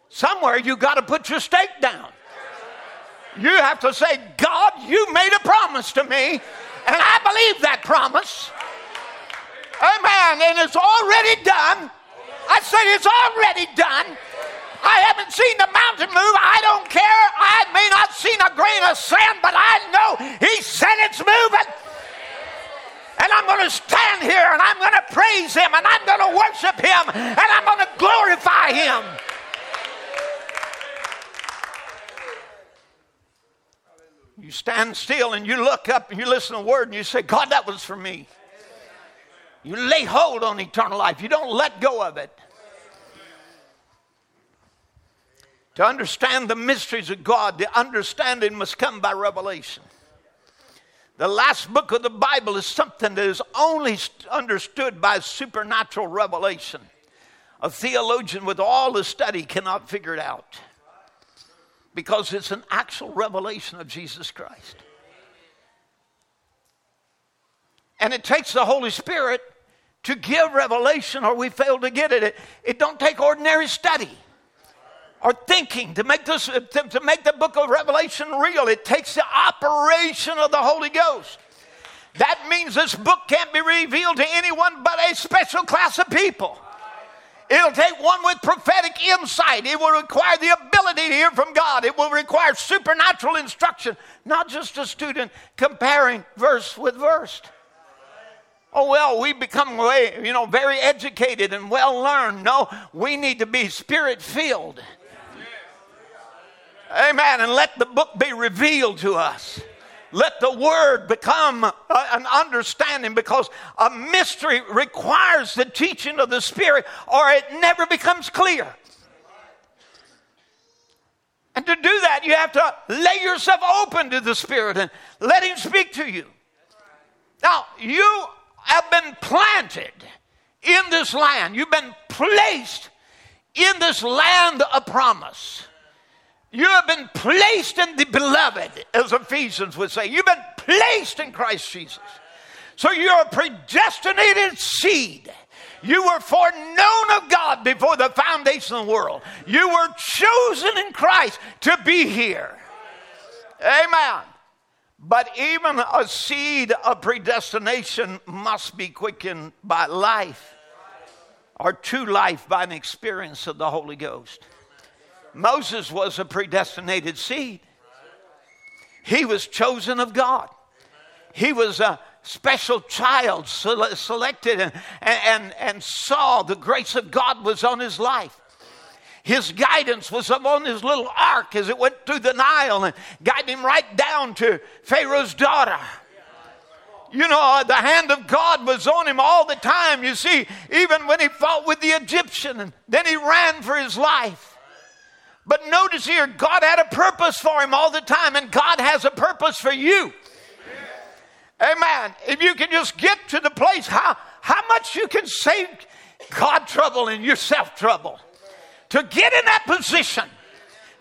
Somewhere you got to put your stake down. You have to say, God, you made a promise to me, and I believe that promise. Amen. And it's already done. I said it's already done. I haven't seen the mountain move. I don't care. I may not seen a grain of sand, but I know He said it's moving. And I'm going to stand here and I'm going to praise Him and I'm going to worship Him and I'm going to glorify Him. You stand still and you look up and you listen to the word and you say, God, that was for me. You lay hold on eternal life, you don't let go of it. To understand the mysteries of God, the understanding must come by revelation. The last book of the Bible is something that is only understood by supernatural revelation. A theologian with all the study cannot figure it out because it's an actual revelation of Jesus Christ. And it takes the Holy Spirit to give revelation or we fail to get it. It, it don't take ordinary study or thinking to make this to, to make the book of Revelation real. It takes the operation of the Holy Ghost. That means this book can't be revealed to anyone but a special class of people. It'll take one with prophetic insight. It will require the ability to hear from God. It will require supernatural instruction, not just a student comparing verse with verse. Oh, well, we become, you know, very educated and well learned. No, we need to be spirit filled. Amen. And let the book be revealed to us. Let the word become an understanding because a mystery requires the teaching of the Spirit or it never becomes clear. And to do that, you have to lay yourself open to the Spirit and let Him speak to you. Now, you have been planted in this land, you've been placed in this land of promise. You have been placed in the beloved, as Ephesians would say. You've been placed in Christ Jesus. So you're a predestinated seed. You were foreknown of God before the foundation of the world. You were chosen in Christ to be here. Amen. But even a seed of predestination must be quickened by life or to life by an experience of the Holy Ghost. Moses was a predestinated seed. He was chosen of God. He was a special child selected and, and, and saw the grace of God was on his life. His guidance was on his little ark as it went through the Nile and guided him right down to Pharaoh's daughter. You know, uh, the hand of God was on him all the time. You see, even when he fought with the Egyptian, and then he ran for his life. But notice here, God had a purpose for him all the time, and God has a purpose for you. Amen. If you can just get to the place how, how much you can save God trouble and yourself trouble. To get in that position,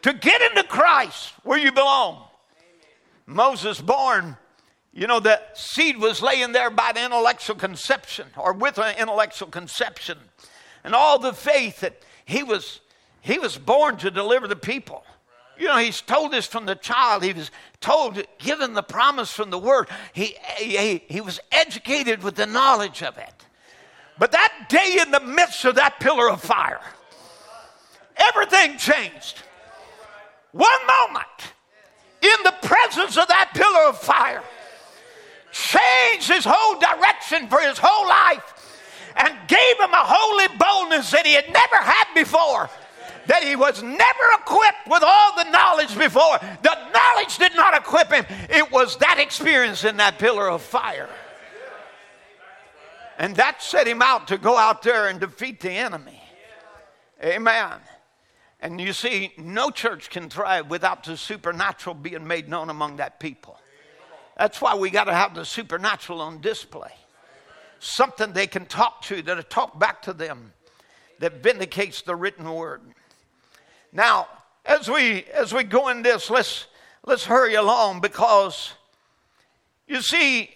to get into Christ where you belong. Moses born You know, the seed was laying there by the intellectual conception or with an intellectual conception. And all the faith that he was, he was born to deliver the people. You know, he's told this from the child. He was told, given the promise from the word. He, he, he was educated with the knowledge of it. But that day in the midst of that pillar of fire, everything changed. One moment in the presence of that pillar of fire changed his whole direction for his whole life and gave him a holy boldness that he had never had before. That he was never equipped with all the knowledge before. The knowledge did not equip him, it was that experience in that pillar of fire. And that set him out to go out there and defeat the enemy. Amen. And you see, no church can thrive without the supernatural being made known among that people. That's why we got to have the supernatural on display. Something they can talk to that'll talk back to them that vindicates the written word. Now, as we as we go in this, let's let's hurry along because you see,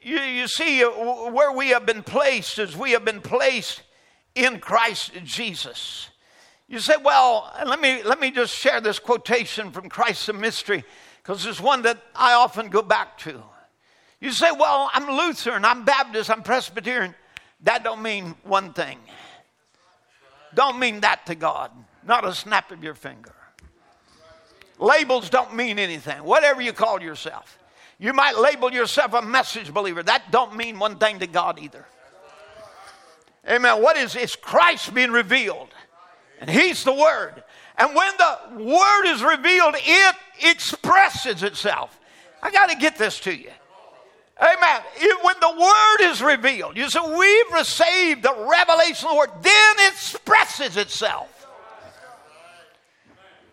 you, you see where we have been placed is we have been placed in Christ Jesus. You say, well, let me let me just share this quotation from Christ the Mystery because it's one that I often go back to. You say, well, I'm Lutheran, I'm Baptist, I'm Presbyterian. That don't mean one thing. Don't mean that to God. Not a snap of your finger. Labels don't mean anything. Whatever you call yourself. You might label yourself a message believer. That don't mean one thing to God either. Amen. What is it's Christ being revealed. And He's the Word. And when the Word is revealed, it expresses itself. I got to get this to you. Amen. It, when the Word is revealed, you say, we've received the revelation of the Word, then it expresses itself.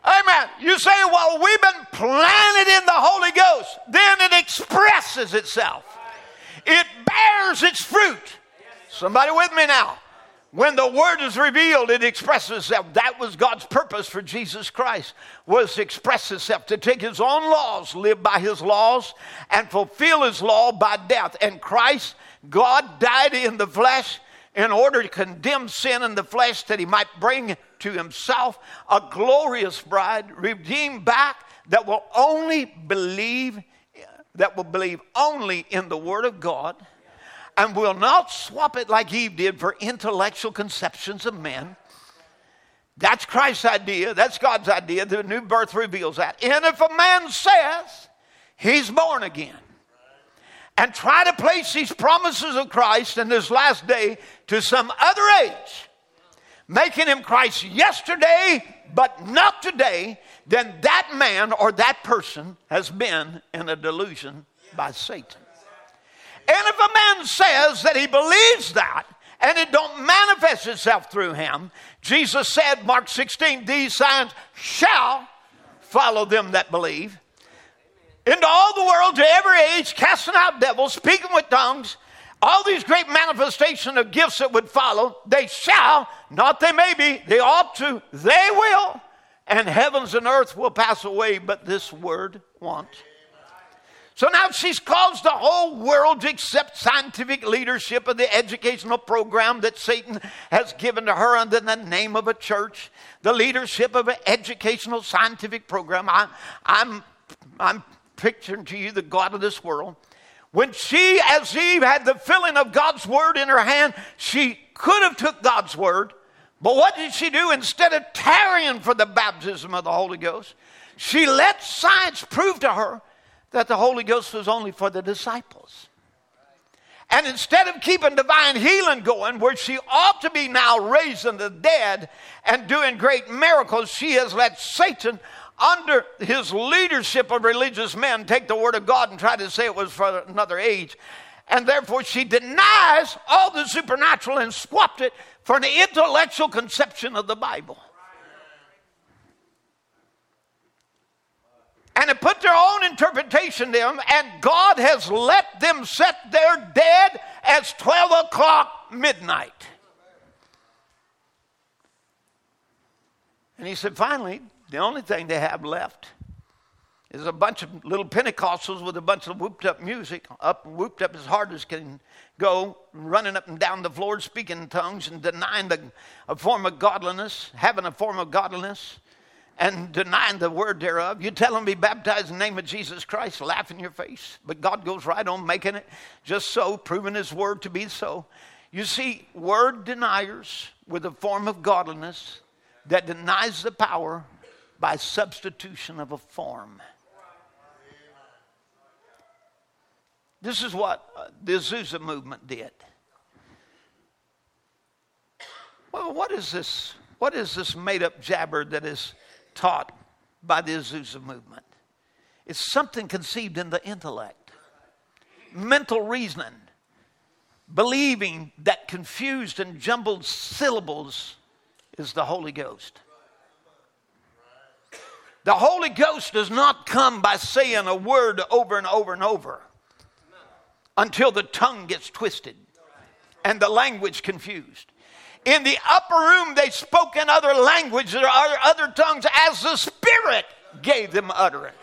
Amen. You say, well, we've been planted in the Holy Ghost, then it expresses itself. It bears its fruit. Somebody with me now? when the word is revealed it expresses itself that was god's purpose for jesus christ was to express itself to take his own laws live by his laws and fulfill his law by death and christ god died in the flesh in order to condemn sin in the flesh that he might bring to himself a glorious bride redeemed back that will only believe that will believe only in the word of god and will not swap it like Eve did for intellectual conceptions of men. That's Christ's idea. That's God's idea. The new birth reveals that. And if a man says he's born again and try to place these promises of Christ in this last day to some other age, making him Christ yesterday but not today, then that man or that person has been in a delusion by Satan. And if a man says that he believes that and it don't manifest itself through him, Jesus said, Mark 16, these signs shall follow them that believe. Into all the world, to every age, casting out devils, speaking with tongues, all these great manifestations of gifts that would follow, they shall, not they may be, they ought to, they will, and heavens and earth will pass away, but this word won't. So now she's caused the whole world to accept scientific leadership of the educational program that Satan has given to her under the name of a church, the leadership of an educational scientific program. I, I'm, I'm picturing to you the God of this world. When she, as Eve, had the filling of God's word in her hand, she could have took God's word, but what did she do? Instead of tarrying for the baptism of the Holy Ghost, she let science prove to her that the Holy Ghost was only for the disciples. And instead of keeping divine healing going, where she ought to be now raising the dead and doing great miracles, she has let Satan, under his leadership of religious men, take the word of God and try to say it was for another age. And therefore, she denies all the supernatural and swapped it for an intellectual conception of the Bible. and have put their own interpretation to them, and God has let them set their dead as 12 o'clock midnight. And he said, finally, the only thing they have left is a bunch of little Pentecostals with a bunch of whooped up music, up whooped up as hard as can go, running up and down the floor, speaking in tongues, and denying the, a form of godliness, having a form of godliness, and denying the word thereof. You tell them be baptized in the name of Jesus Christ, laugh in your face. But God goes right on making it just so, proving his word to be so. You see, word deniers with a form of godliness that denies the power by substitution of a form. This is what uh, the Azusa movement did. Well, what is this? What is this made up jabber that is taught by the Azusa movement? It's something conceived in the intellect, mental reasoning, believing that confused and jumbled syllables is the Holy Ghost. The Holy Ghost does not come by saying a word over and over and over until the tongue gets twisted and the language confused. In the upper room, they spoke in other languages or other tongues as the Spirit gave them utterance.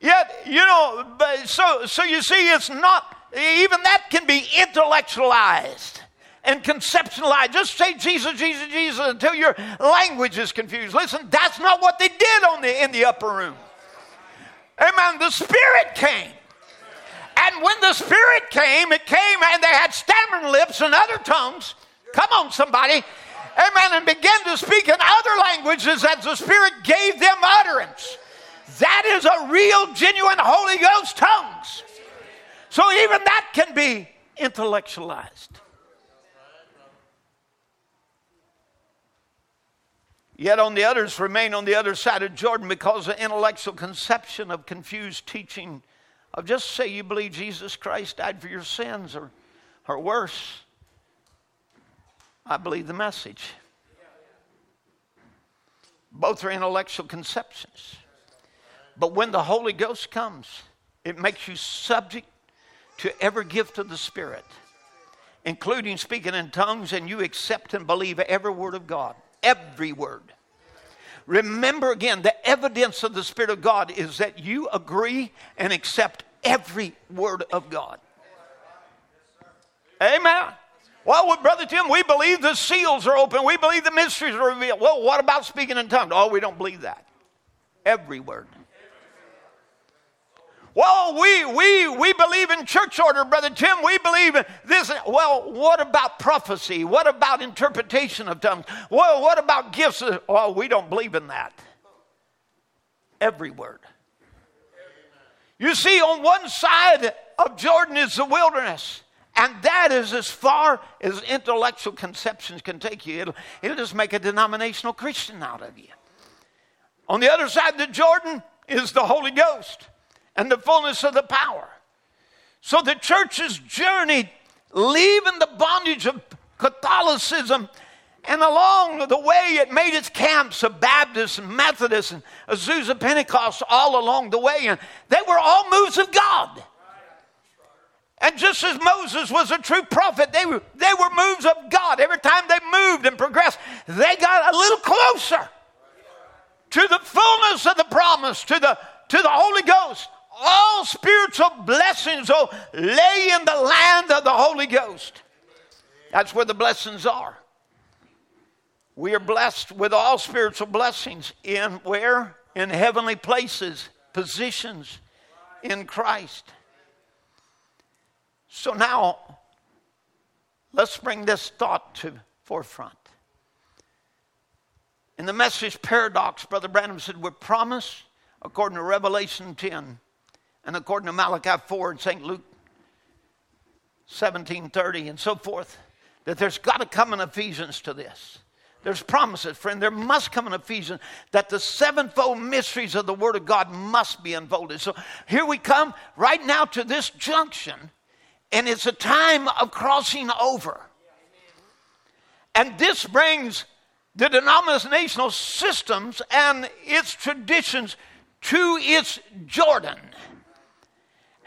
Yet, you know, so, so you see, it's not, even that can be intellectualized and conceptualize. Just say Jesus, Jesus, Jesus until your language is confused. Listen, that's not what they did on the, in the upper room. Amen. The Spirit came. And when the Spirit came, it came and they had stammering lips and other tongues. Come on, somebody. Amen. And began to speak in other languages as the Spirit gave them utterance. That is a real, genuine Holy Ghost tongues. So even that can be intellectualized. Yet on the others remain on the other side of Jordan because the intellectual conception of confused teaching of just say you believe Jesus Christ died for your sins or, or worse. I believe the message. Both are intellectual conceptions. But when the Holy Ghost comes, it makes you subject to every gift of the Spirit, including speaking in tongues, and you accept and believe every word of God. Every word. Remember again, the evidence of the Spirit of God is that you agree and accept every word of God. Amen. Well, with Brother Tim, we believe the seals are open. We believe the mysteries are revealed. Well, what about speaking in tongues? Oh, we don't believe that. Every word. Well, we, we, we believe in church order, Brother Tim. We believe in this. Well, what about prophecy? What about interpretation of tongues? Well, what about gifts? Well, we don't believe in that. Every word. You see, on one side of Jordan is the wilderness. And that is as far as intellectual conceptions can take you. It'll, it'll just make a denominational Christian out of you. On the other side of the Jordan is the Holy Ghost and the fullness of the power. So the church's journey, leaving the bondage of Catholicism, and along the way it made its camps of Baptists and Methodists and Azusa Pentecost all along the way, and they were all moves of God. And just as Moses was a true prophet, they were, they were moves of God. Every time they moved and progressed, they got a little closer to the fullness of the promise, to the, to the Holy Ghost all spiritual blessings oh, lay in the land of the Holy Ghost. That's where the blessings are. We are blessed with all spiritual blessings in where? In heavenly places, positions in Christ. So now, let's bring this thought to forefront. In the message paradox, Brother Branham said, We're promised, according to Revelation 10, and according to Malachi 4 and St. Luke 17:30 and so forth, that there's got to come an Ephesians to this. There's promises, friend. There must come an Ephesians that the sevenfold mysteries of the Word of God must be unfolded. So here we come right now to this junction, and it's a time of crossing over. And this brings the denominational systems and its traditions to its Jordan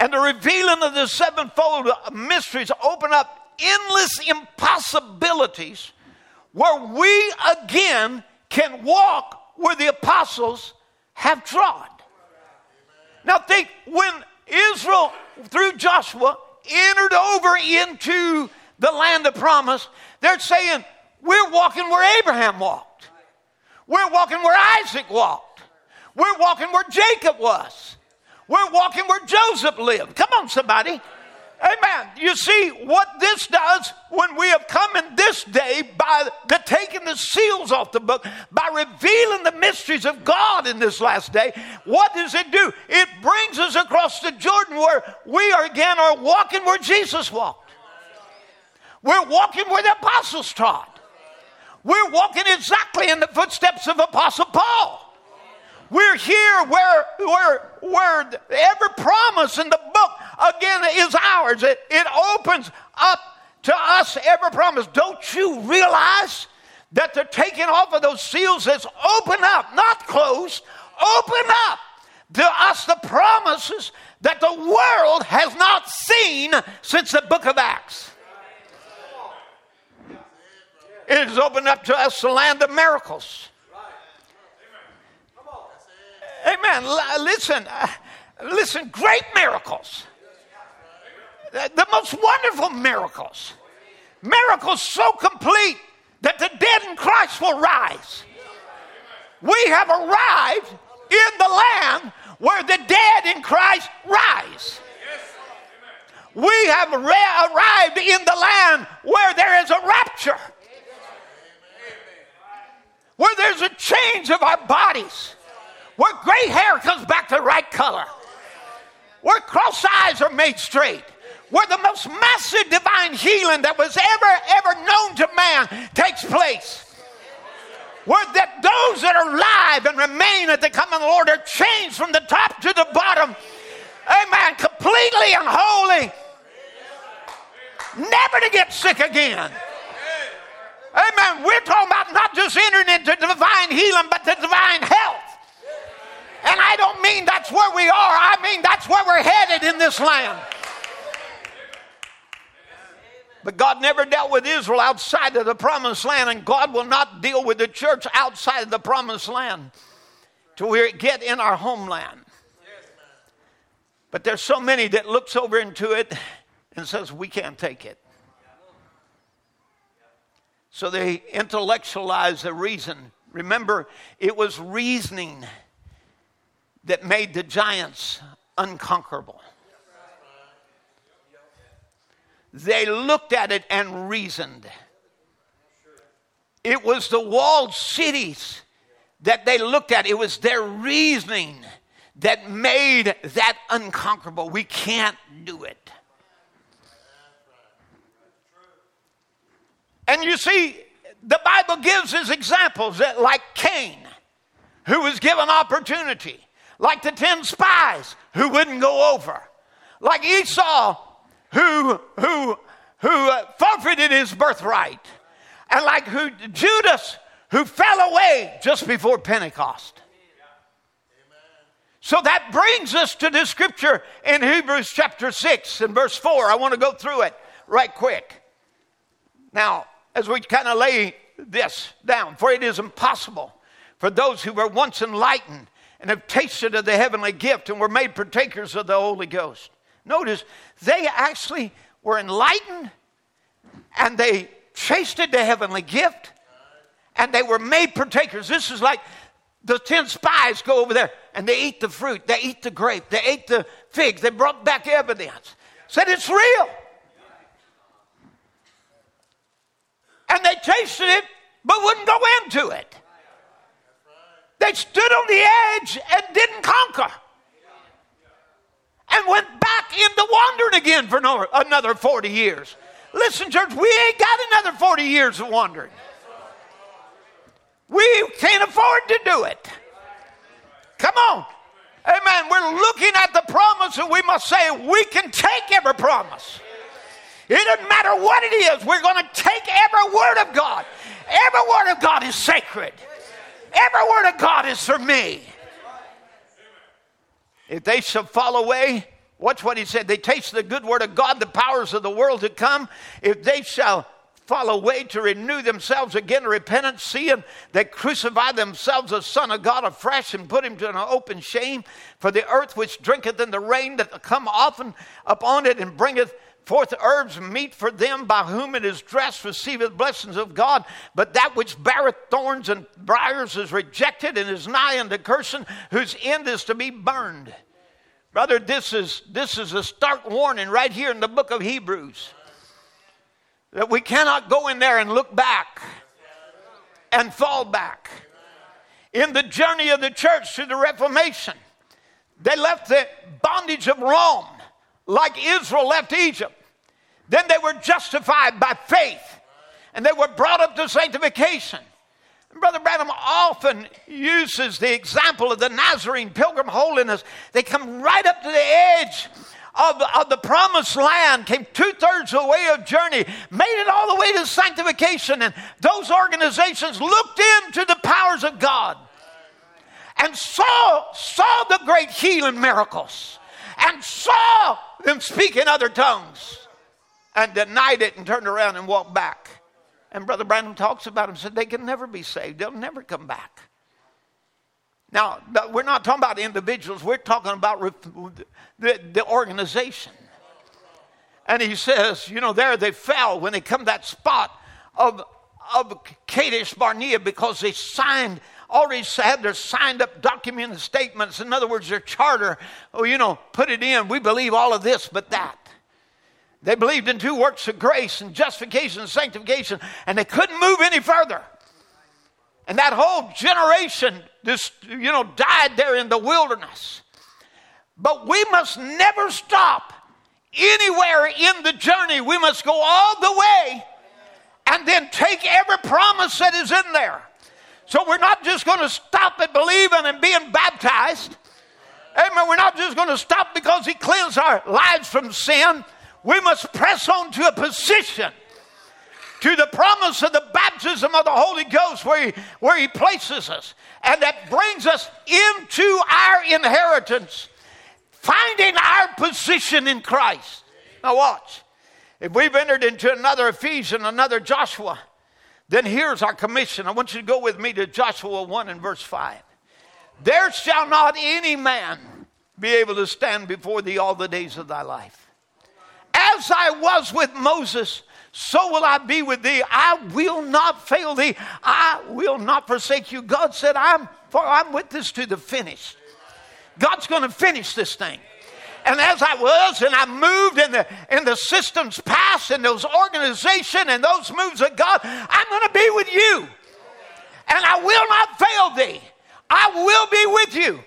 and the revealing of the sevenfold mysteries open up endless impossibilities where we again can walk where the apostles have trod. Now think when Israel through Joshua entered over into the land of promise, they're saying, We're walking where Abraham walked. We're walking where Isaac walked. We're walking where Jacob was. We're walking where Joseph lived. Come on, somebody. Amen. You see what this does when we have come in this day by the taking the seals off the book, by revealing the mysteries of God in this last day. What does it do? It brings us across the Jordan where we are again are walking where Jesus walked. We're walking where the apostles taught. We're walking exactly in the footsteps of Apostle Paul. We're here where, where, where every promise in the book, again, is ours. It, it opens up to us every promise. Don't you realize that the taking off of those seals is open up, not close, open up to us the promises that the world has not seen since the book of Acts. It has opened up to us the land of miracles. Amen. Listen, uh, listen, great miracles. The most wonderful miracles. Miracles so complete that the dead in Christ will rise. We have arrived in the land where the dead in Christ rise. We have arrived in the land where there is a rapture, where there's a change of our bodies where gray hair comes back to the right color, where cross eyes are made straight, where the most massive divine healing that was ever, ever known to man takes place. Where that those that are alive and remain at the coming of the Lord are changed from the top to the bottom. Amen. Completely and wholly. Never to get sick again. Amen. We're talking about not just entering into divine healing, but the divine health. And I don't mean that's where we are, I mean that's where we're headed in this land. But God never dealt with Israel outside of the promised land, and God will not deal with the church outside of the promised land till we get in our homeland. But there's so many that looks over into it and says, we can't take it. So they intellectualize the reason. Remember, it was reasoning that made the giants unconquerable. They looked at it and reasoned. It was the walled cities that they looked at, it was their reasoning that made that unconquerable. We can't do it. And you see, the Bible gives us examples that, like Cain, who was given opportunity like the 10 spies who wouldn't go over, like Esau who, who, who uh, forfeited his birthright, and like who, Judas who fell away just before Pentecost. So that brings us to the scripture in Hebrews chapter 6 and verse 4. I want to go through it right quick. Now, as we kind of lay this down, for it is impossible for those who were once enlightened and have tasted of the heavenly gift and were made partakers of the Holy Ghost. Notice, they actually were enlightened and they tasted the heavenly gift and they were made partakers. This is like the 10 spies go over there and they eat the fruit, they eat the grape, they ate the figs, they brought back evidence, said it's real. And they tasted it but wouldn't go into it. They stood on the edge and didn't conquer. And went back into wandering again for another 40 years. Listen, church, we ain't got another 40 years of wandering. We can't afford to do it. Come on. Amen. We're looking at the promise and we must say we can take every promise. It doesn't matter what it is, we're going to take every word of God. Every word of God is sacred. Every word of God is for me. If they shall fall away, watch what he said. They taste the good word of God, the powers of the world to come. If they shall fall away to renew themselves again repentance, seeing they crucify themselves the Son of God afresh and put him to an open shame. For the earth which drinketh in the rain that come often upon it and bringeth forth herbs meet for them by whom it is dressed receiveth blessings of God. But that which beareth thorns and briars is rejected and is nigh unto cursing, whose end is to be burned. Brother, this is, this is a stark warning right here in the book of Hebrews that we cannot go in there and look back and fall back. In the journey of the church to the Reformation, they left the bondage of Rome like Israel left Egypt. Then they were justified by faith and they were brought up to sanctification. Brother Branham often uses the example of the Nazarene pilgrim holiness. They come right up to the edge of the, of the promised land, came two thirds of the way of journey, made it all the way to sanctification. And those organizations looked into the powers of God and saw, saw the great healing miracles and saw them speak in other tongues and denied it and turned around and walked back. And Brother Branham talks about them, said they can never be saved, they'll never come back. Now, we're not talking about individuals, we're talking about the, the organization. And he says, you know, there they fell when they come that spot of, of Kadesh Barnea because they signed, already had their signed up documented statements. In other words, their charter, oh, you know, put it in. We believe all of this, but that. They believed in two works of grace and justification and sanctification, and they couldn't move any further. And that whole generation just, you know, died there in the wilderness. But we must never stop anywhere in the journey. We must go all the way and then take every promise that is in there. So we're not just going to stop at believing and being baptized. Amen. We're not just going to stop because He cleansed our lives from sin we must press on to a position to the promise of the baptism of the Holy Ghost where he, where he places us. And that brings us into our inheritance, finding our position in Christ. Now, watch. If we've entered into another Ephesians, another Joshua, then here's our commission. I want you to go with me to Joshua 1 and verse 5. There shall not any man be able to stand before thee all the days of thy life. As I was with Moses, so will I be with thee. I will not fail thee. I will not forsake you. God said, I'm for I'm with this to the finish. God's going to finish this thing. And as I was, and I moved in the in the systems past and those organization and those moves of God, I'm going to be with you. And I will not fail thee. I will be with you.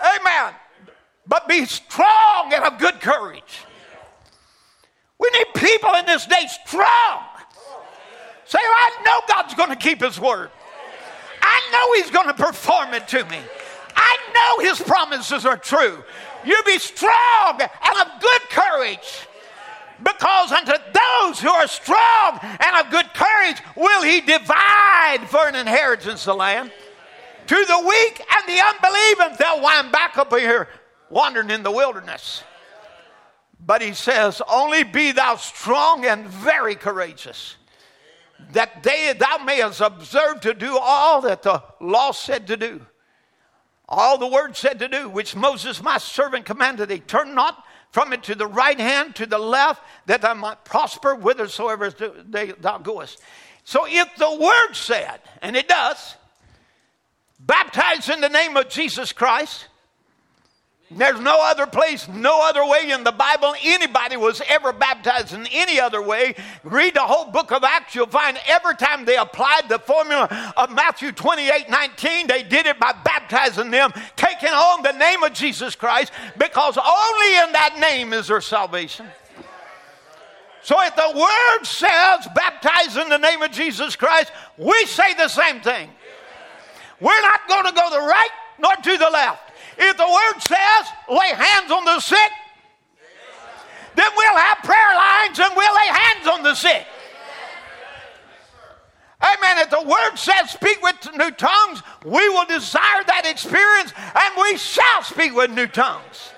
Amen. But be strong and of good courage. We need people in this day strong. Say, I know God's going to keep His word. I know He's going to perform it to me. I know His promises are true. You be strong and of good courage. Because unto those who are strong and of good courage will he divide for an inheritance the land. To the weak and the unbelieving, they'll wind back up here wandering in the wilderness. But he says, Only be thou strong and very courageous, that they, thou mayest observe to do all that the law said to do. All the word said to do, which Moses my servant commanded thee. Turn not from it to the right hand, to the left, that thou might prosper whithersoever thou goest. So if the word said, and it does, baptize in the name of Jesus Christ, there's no other place, no other way in the Bible anybody was ever baptized in any other way. Read the whole book of Acts, you'll find every time they applied the formula of Matthew 28 19, they did it by baptizing them, taking on the name of Jesus Christ, because only in that name is there salvation. So if the word says baptize in the name of Jesus Christ, we say the same thing. We're not going to go the right nor to the left. If the word says lay hands on the sick, then we'll have prayer lines and we'll lay hands on the sick. Amen. If the word says speak with new tongues, we will desire that experience and we shall speak with new tongues.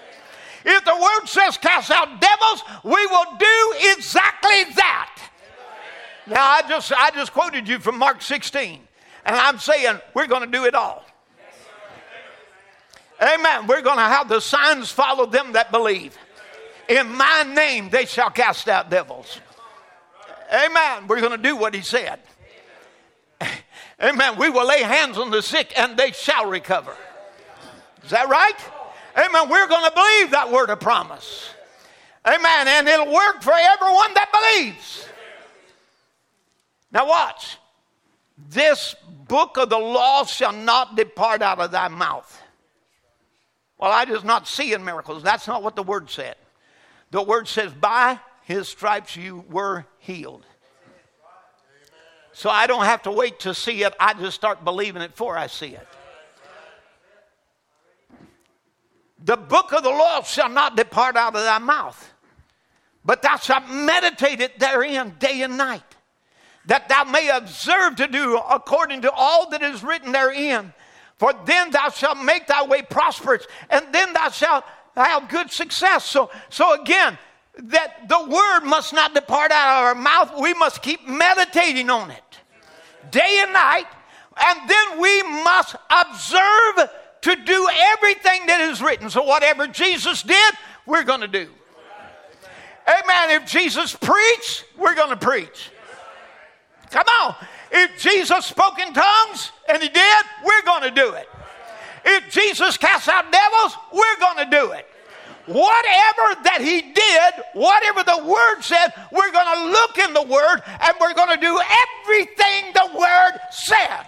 If the word says cast out devils, we will do exactly that. Now, I just, I just quoted you from Mark 16, and I'm saying we're going to do it all. Amen. We're going to have the signs follow them that believe. In my name, they shall cast out devils. Amen. We're going to do what he said. Amen. We will lay hands on the sick and they shall recover. Is that right? Amen. We're going to believe that word of promise. Amen. And it'll work for everyone that believes. Now, watch. This book of the law shall not depart out of thy mouth. Well, I just not seeing miracles. That's not what the word said. The word says, by his stripes you were healed. So I don't have to wait to see it. I just start believing it before I see it. The book of the law shall not depart out of thy mouth, but thou shalt meditate it therein day and night, that thou may observe to do according to all that is written therein. For then thou shalt make thy way prosperous, and then thou shalt have good success. So, so again, that the word must not depart out of our mouth. We must keep meditating on it day and night, and then we must observe to do everything that is written. So, whatever Jesus did, we're going to do. Amen. If Jesus preached, we're going to preach. Come on. If Jesus spoke in tongues, and he did, we're going to do it. If Jesus cast out devils, we're going to do it. Whatever that he did, whatever the word said, we're going to look in the word and we're going to do everything the word said.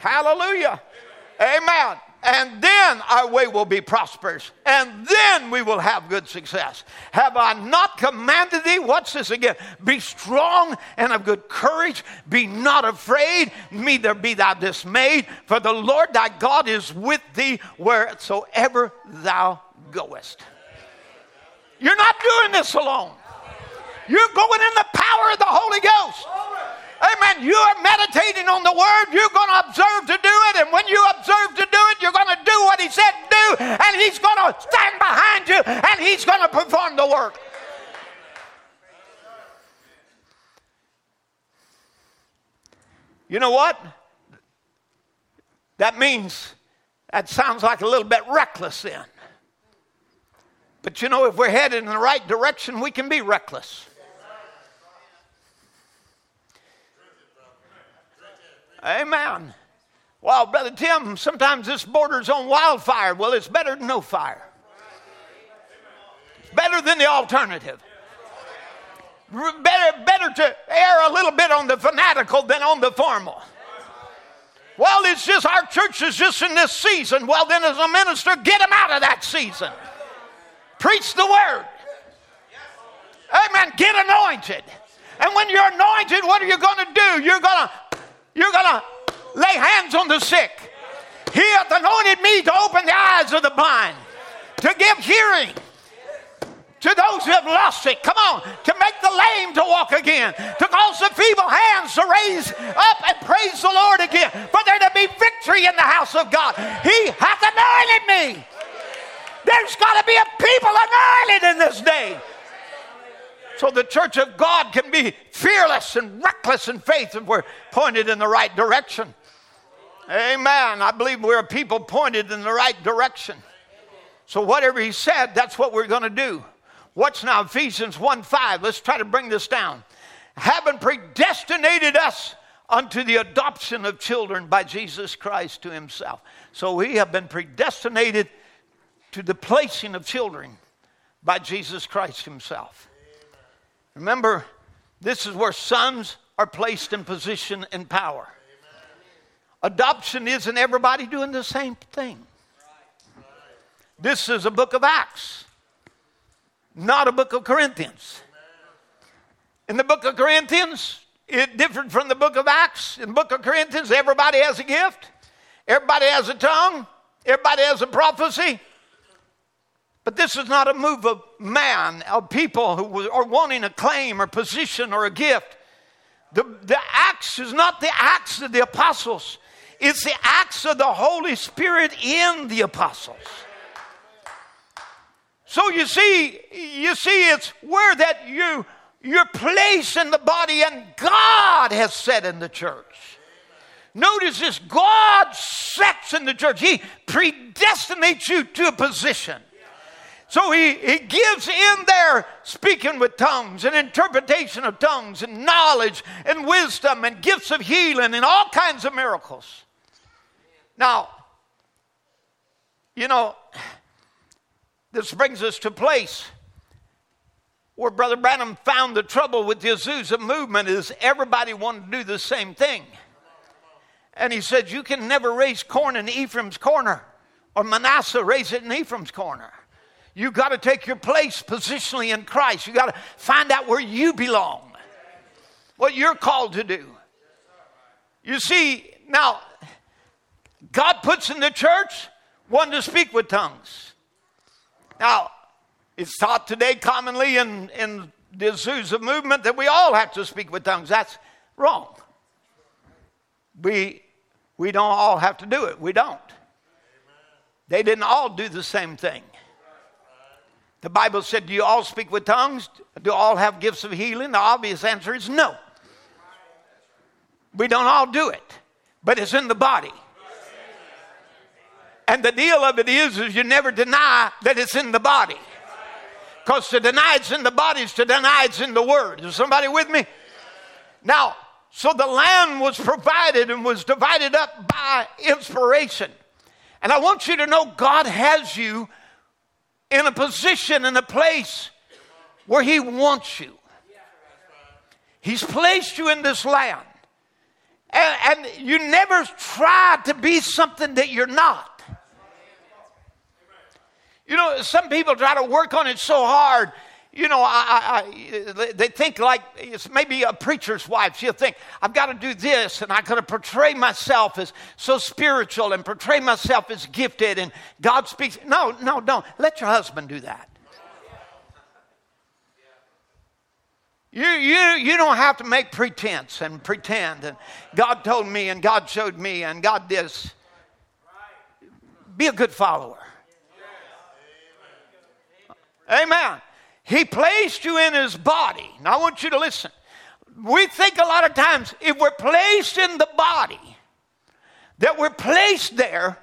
Hallelujah. Amen and then our way will be prosperous, and then we will have good success. Have I not commanded thee? What's this again? Be strong and of good courage, be not afraid, neither be thou dismayed, for the Lord thy God is with thee wheresoever thou goest. You're not doing this alone. You're going in the power of the Holy Ghost. Amen. You are meditating on the word. You're going to observe to do it. And when you observe to do it, you're going to do what he said do. And he's going to stand behind you and he's going to perform the work. You know what? That means that sounds like a little bit reckless then. But you know, if we're headed in the right direction, we can be reckless. Amen. Well, Brother Tim, sometimes this borders on wildfire. Well, it's better than no fire. It's better than the alternative. Better, better to err a little bit on the fanatical than on the formal. Well, it's just our church is just in this season. Well, then, as a minister, get them out of that season. Preach the word. Amen. Get anointed. And when you're anointed, what are you going to do? You're going to you're going to lay hands on the sick. He hath anointed me to open the eyes of the blind, to give hearing to those who have lost it. Come on, to make the lame to walk again, to cause the feeble hands to raise up and praise the Lord again, for there to be victory in the house of God. He hath anointed me. There's got to be a people anointed in this day so the church of God can be fearless and reckless in faith if we're pointed in the right direction. Amen. I believe we're a people pointed in the right direction. So whatever he said, that's what we're going to do. Watch now Ephesians 1 5. Let's try to bring this down. Having predestinated us unto the adoption of children by Jesus Christ to himself. So we have been predestinated to the placing of children by Jesus Christ himself. Remember, this is where sons are placed in position and power. Adoption isn't everybody doing the same thing. This is a book of Acts, not a book of Corinthians. In the book of Corinthians, it differed from the book of Acts. In the book of Corinthians, everybody has a gift, everybody has a tongue, everybody has a prophecy, but this is not a move of man, of people who are wanting a claim or position or a gift. The, the acts is not the acts of the apostles, it's the acts of the Holy Spirit in the apostles. So you see, you see, it's where that you You're placed in the body, and God has set in the church. Notice this God sets in the church, He predestinates you to a position. So he, he gives in there speaking with tongues and interpretation of tongues and knowledge and wisdom and gifts of healing and all kinds of miracles. Now, you know, this brings us to a place where Brother Branham found the trouble with the Azusa movement is everybody wanted to do the same thing. And he said, You can never raise corn in Ephraim's corner, or Manasseh raise it in Ephraim's corner. You got to take your place positionally in Christ. You got to find out where you belong, what you're called to do. You see, now, God puts in the church one to speak with tongues. Now, it's taught today commonly in, in the Azusa movement that we all have to speak with tongues. That's wrong. We, we don't all have to do it. We don't. They didn't all do the same thing. The Bible said, Do you all speak with tongues? Do all have gifts of healing? The obvious answer is no. We don't all do it, but it's in the body. And the deal of it is, is you never deny that it's in the body. Because to deny it's in the body is to deny it's in the word. Is somebody with me? Now, so the land was provided and was divided up by inspiration. And I want you to know God has you in a position, in a place where He wants you. He's placed you in this land. And, and you never try to be something that you're not. You know, some people try to work on it so hard you know, I, I, they think like it's maybe a preacher's wife. She'll think, I've got to do this, and I've got to portray myself as so spiritual and portray myself as gifted, and God speaks. No, no, don't. Let your husband do that. You, you, you don't have to make pretense and pretend. And God told me, and God showed me, and God this. Be a good follower. Amen. He placed you in his body. Now I want you to listen. We think a lot of times if we're placed in the body, that we're placed there,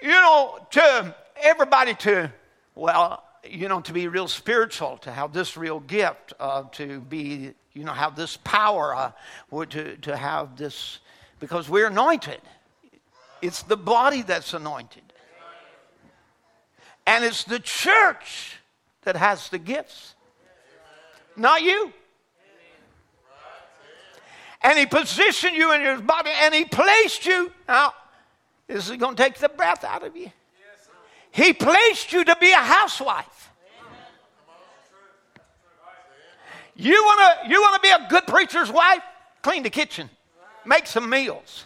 you know, to everybody to, well, you know, to be real spiritual, to have this real gift, uh, to be, you know, have this power, uh, to, to have this, because we're anointed. It's the body that's anointed. And it's the church that has the gifts, not you. And he positioned you in his body and he placed you. Now, this is going to take the breath out of you. He placed you to be a housewife. You want to you want to be a good preacher's wife? Clean the kitchen. Make some meals.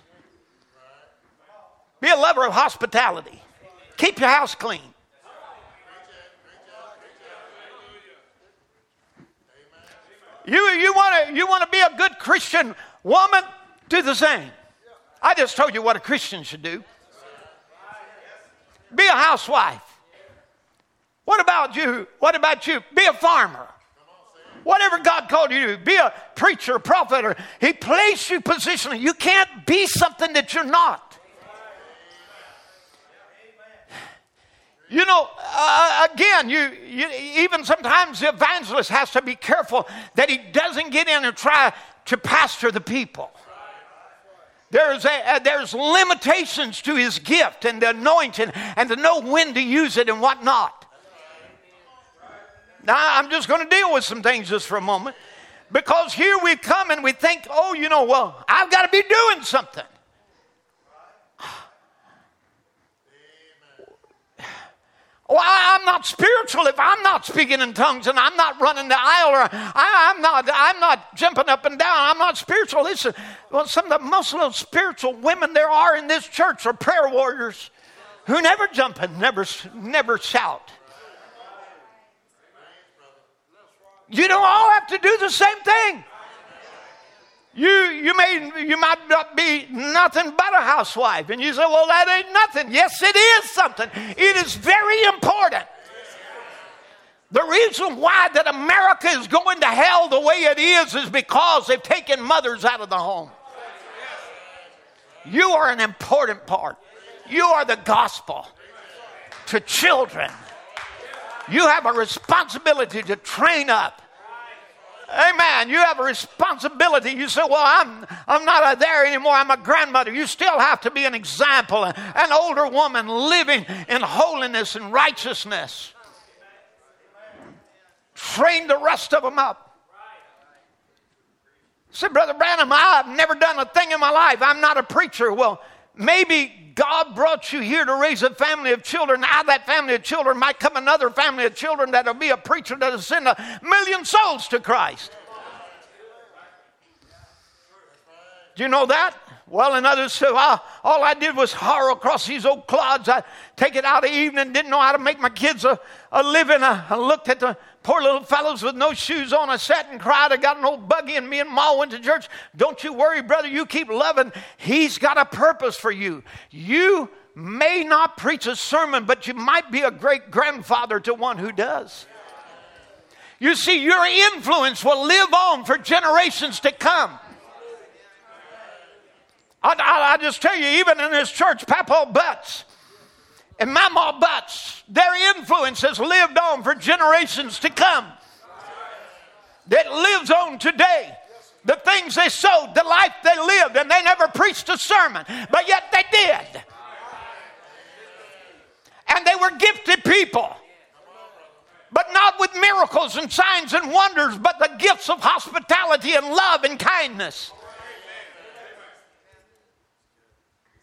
Be a lover of hospitality. Keep your house clean. You, you want to you wanna be a good Christian woman? Do the same. I just told you what a Christian should do. Be a housewife. What about you? What about you? Be a farmer. Whatever God called you to be a preacher, prophet, or He placed you positionally. You can't be something that you're not. You know, uh, again, you, you, even sometimes the evangelist has to be careful that he doesn't get in and try to pastor the people. There's, a, uh, there's limitations to his gift and the anointing and to know when to use it and what not. Now, I'm just going to deal with some things just for a moment because here we come and we think, oh, you know, well, I've got to be doing something. Well, I'm not spiritual if I'm not speaking in tongues and I'm not running the aisle or I, am not, I'm not jumping up and down. I'm not spiritual. Listen, well, some of the most little spiritual women there are in this church are prayer warriors who never jump and never, never shout. You don't all have to do the same thing. You, you, may, you might not be nothing but a housewife. And you say, well, that ain't nothing. Yes, it is something. It is very important. The reason why that America is going to hell the way it is is because they've taken mothers out of the home. You are an important part. You are the gospel to children. You have a responsibility to train up. Amen. You have a responsibility. You say, Well, I'm, I'm not there anymore. I'm a grandmother. You still have to be an example, an older woman living in holiness and righteousness. Train the rest of them up. Say, Brother Branham, I've never done a thing in my life. I'm not a preacher. Well, maybe God brought you here to raise a family of children. Out of that family of children might come another family of children that'll be a preacher that'll send a million souls to Christ. Do you know that? Well, and others say, well, ah, all I did was harrow across these old clods. I take it out of evening, didn't know how to make my kids a, a living. I, I looked at the Poor little fellows with no shoes on. I sat and cried. I got an old buggy, and me and Ma went to church. Don't you worry, brother. You keep loving. He's got a purpose for you. You may not preach a sermon, but you might be a great grandfather to one who does. You see, your influence will live on for generations to come. I, I, I just tell you, even in this church, Papa Butts, and Mama Butts, their influence has lived on for generations to come. That lives on today. The things they sowed, the life they lived, and they never preached a sermon, but yet they did. And they were gifted people but not with miracles and signs and wonders, but the gifts of hospitality and love and kindness.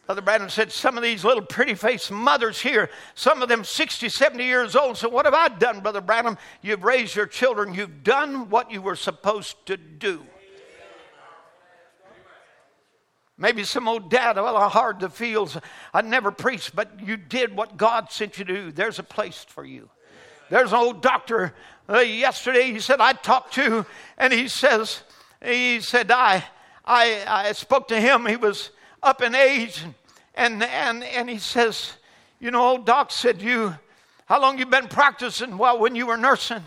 Brother Branham said, Some of these little pretty faced mothers here, some of them 60, 70 years old. So, what have I done, Brother Branham? You've raised your children, you've done what you were supposed to do. Maybe some old dad, well, I hard the feels. I never preached, but you did what God sent you to do. There's a place for you. There's an old doctor uh, yesterday, he said, I talked to, and he says, he said, I, I, I spoke to him. He was up in age, and, and, and he says, You know, old doc said, You, how long you been practicing? Well, when you were nursing,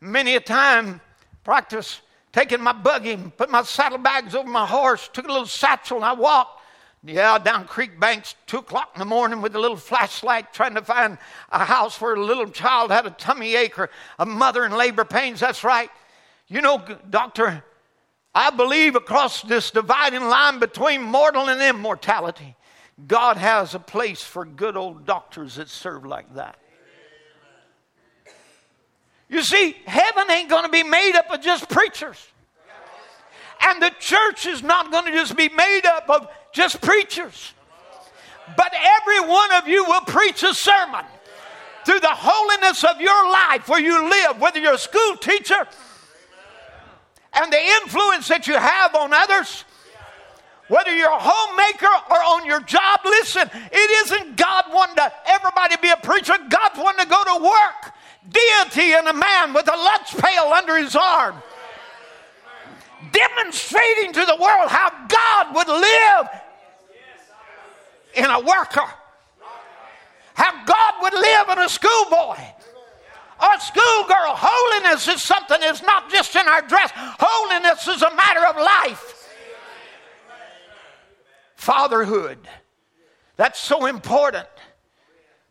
many a time practice taking my buggy, put my saddlebags over my horse, took a little satchel, and I walked. Yeah, down creek banks, two o'clock in the morning with a little flashlight, trying to find a house where a little child had a tummy ache or a mother in labor pains. That's right. You know, doctor, I believe across this dividing line between mortal and immortality, God has a place for good old doctors that serve like that. You see, heaven ain't going to be made up of just preachers. And the church is not going to just be made up of just preachers. But every one of you will preach a sermon through the holiness of your life where you live, whether you're a school teacher and the influence that you have on others, whether you're a homemaker or on your job, listen, it isn't God wanting to everybody be a preacher. God's wanting to go to work. Deity in a man with a lunch pail under his arm. Demonstrating to the world how God would live in a worker. How God would live in a schoolboy or schoolgirl. Holiness is something that's not just in our dress, holiness is a matter of life. Fatherhood. That's so important.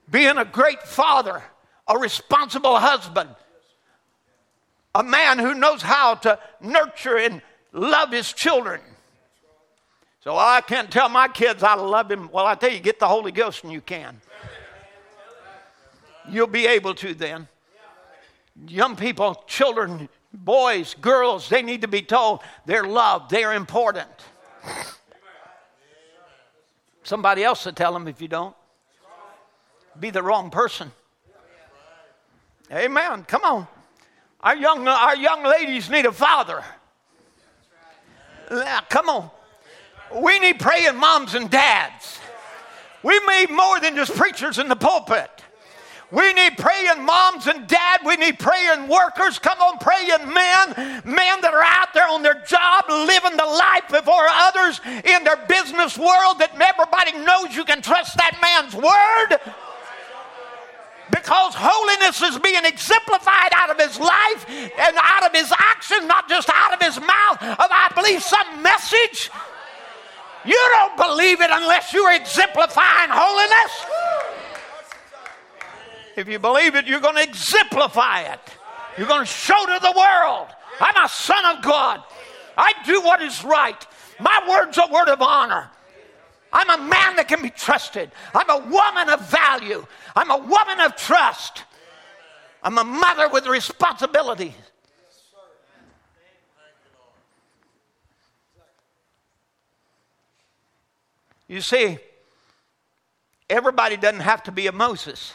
Being a great father, a responsible husband, a man who knows how to nurture and love his children. So I can't tell my kids I love him. Well, I tell you, get the Holy Ghost and you can. You'll be able to then young people, children, boys, girls, they need to be told they're loved, they're important. Somebody else will tell them if you don't. Be the wrong person. Amen. Come on. Our young, our young ladies need a father. Come on. We need praying moms and dads. We need more than just preachers in the pulpit. We need praying moms and dad. We need praying workers. Come on, praying men. Men that are out there on their job living the life before others in their business world that everybody knows you can trust that man's word because holiness is being exemplified out of his life and out of his action, not just out of his mouth, of I believe some message. You don't believe it unless you're exemplifying holiness. If you believe it, you're going to exemplify it. You're going to show to the world, I'm a son of God. I do what is right. My word's a word of honor. I'm a man that can be trusted. I'm a woman of value. I'm a woman of trust. I'm a mother with responsibility. You see, everybody doesn't have to be a Moses.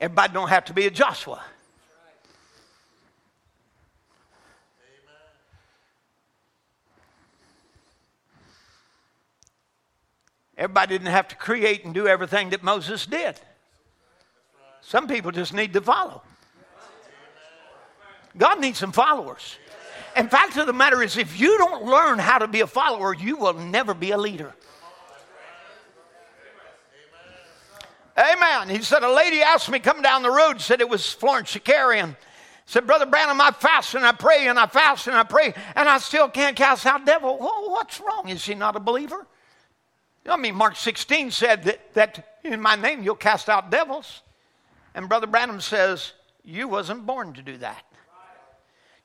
Everybody don't have to be a Joshua. Everybody didn't have to create and do everything that Moses did. Some people just need to follow. God needs some followers. And fact of the matter is, if you don't learn how to be a follower, you will never be a leader. Amen. He said, A lady asked me come down the road, said it was Florence Shakarian. Said, Brother Branham, I fast and I pray and I fast and I pray, and I still can't cast out devil. What's wrong? Is she not a believer? I mean, Mark 16 said that, that in my name you'll cast out devils. And Brother Branham says, You wasn't born to do that.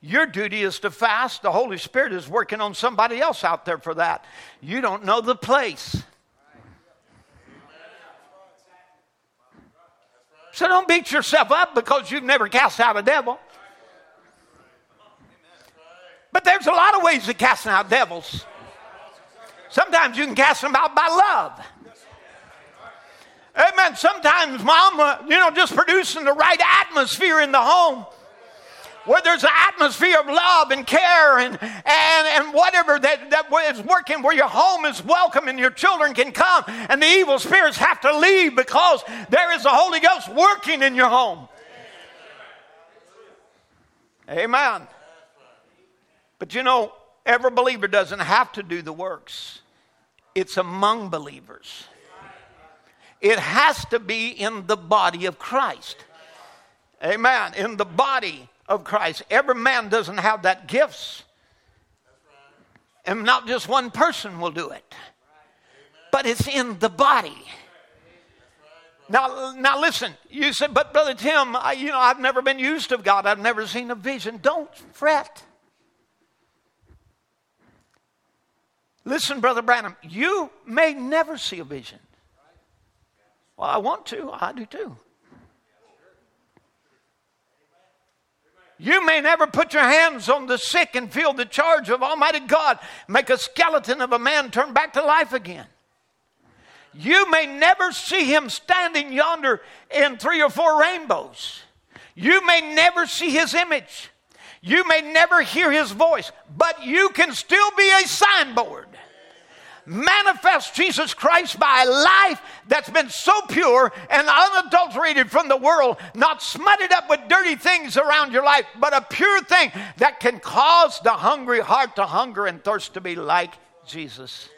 Your duty is to fast. The Holy Spirit is working on somebody else out there for that. You don't know the place. So don't beat yourself up because you've never cast out a devil. But there's a lot of ways of casting out devils. Sometimes you can cast them out by love. Amen. Sometimes, mama, you know, just producing the right atmosphere in the home where there's an atmosphere of love and care and, and, and whatever that, that is working, where your home is welcome and your children can come and the evil spirits have to leave because there is the Holy Ghost working in your home. Amen. But you know, every believer doesn't have to do the works, it's among believers. It has to be in the body of Christ. Amen. In the body of Christ. Every man doesn't have that gifts. And not just one person will do it. But it's in the body. Now, now listen. You said, but brother Tim, I, you know, I've never been used of God. I've never seen a vision. Don't fret. Listen, Brother Branham, you may never see a vision. Well, I want to. I do too. You may never put your hands on the sick and feel the charge of Almighty God, make a skeleton of a man turn back to life again. You may never see him standing yonder in three or four rainbows. You may never see his image. You may never hear his voice, but you can still be a signboard manifest Jesus Christ by a life that's been so pure and unadulterated from the world, not smutted up with dirty things around your life, but a pure thing that can cause the hungry heart to hunger and thirst to be like Jesus.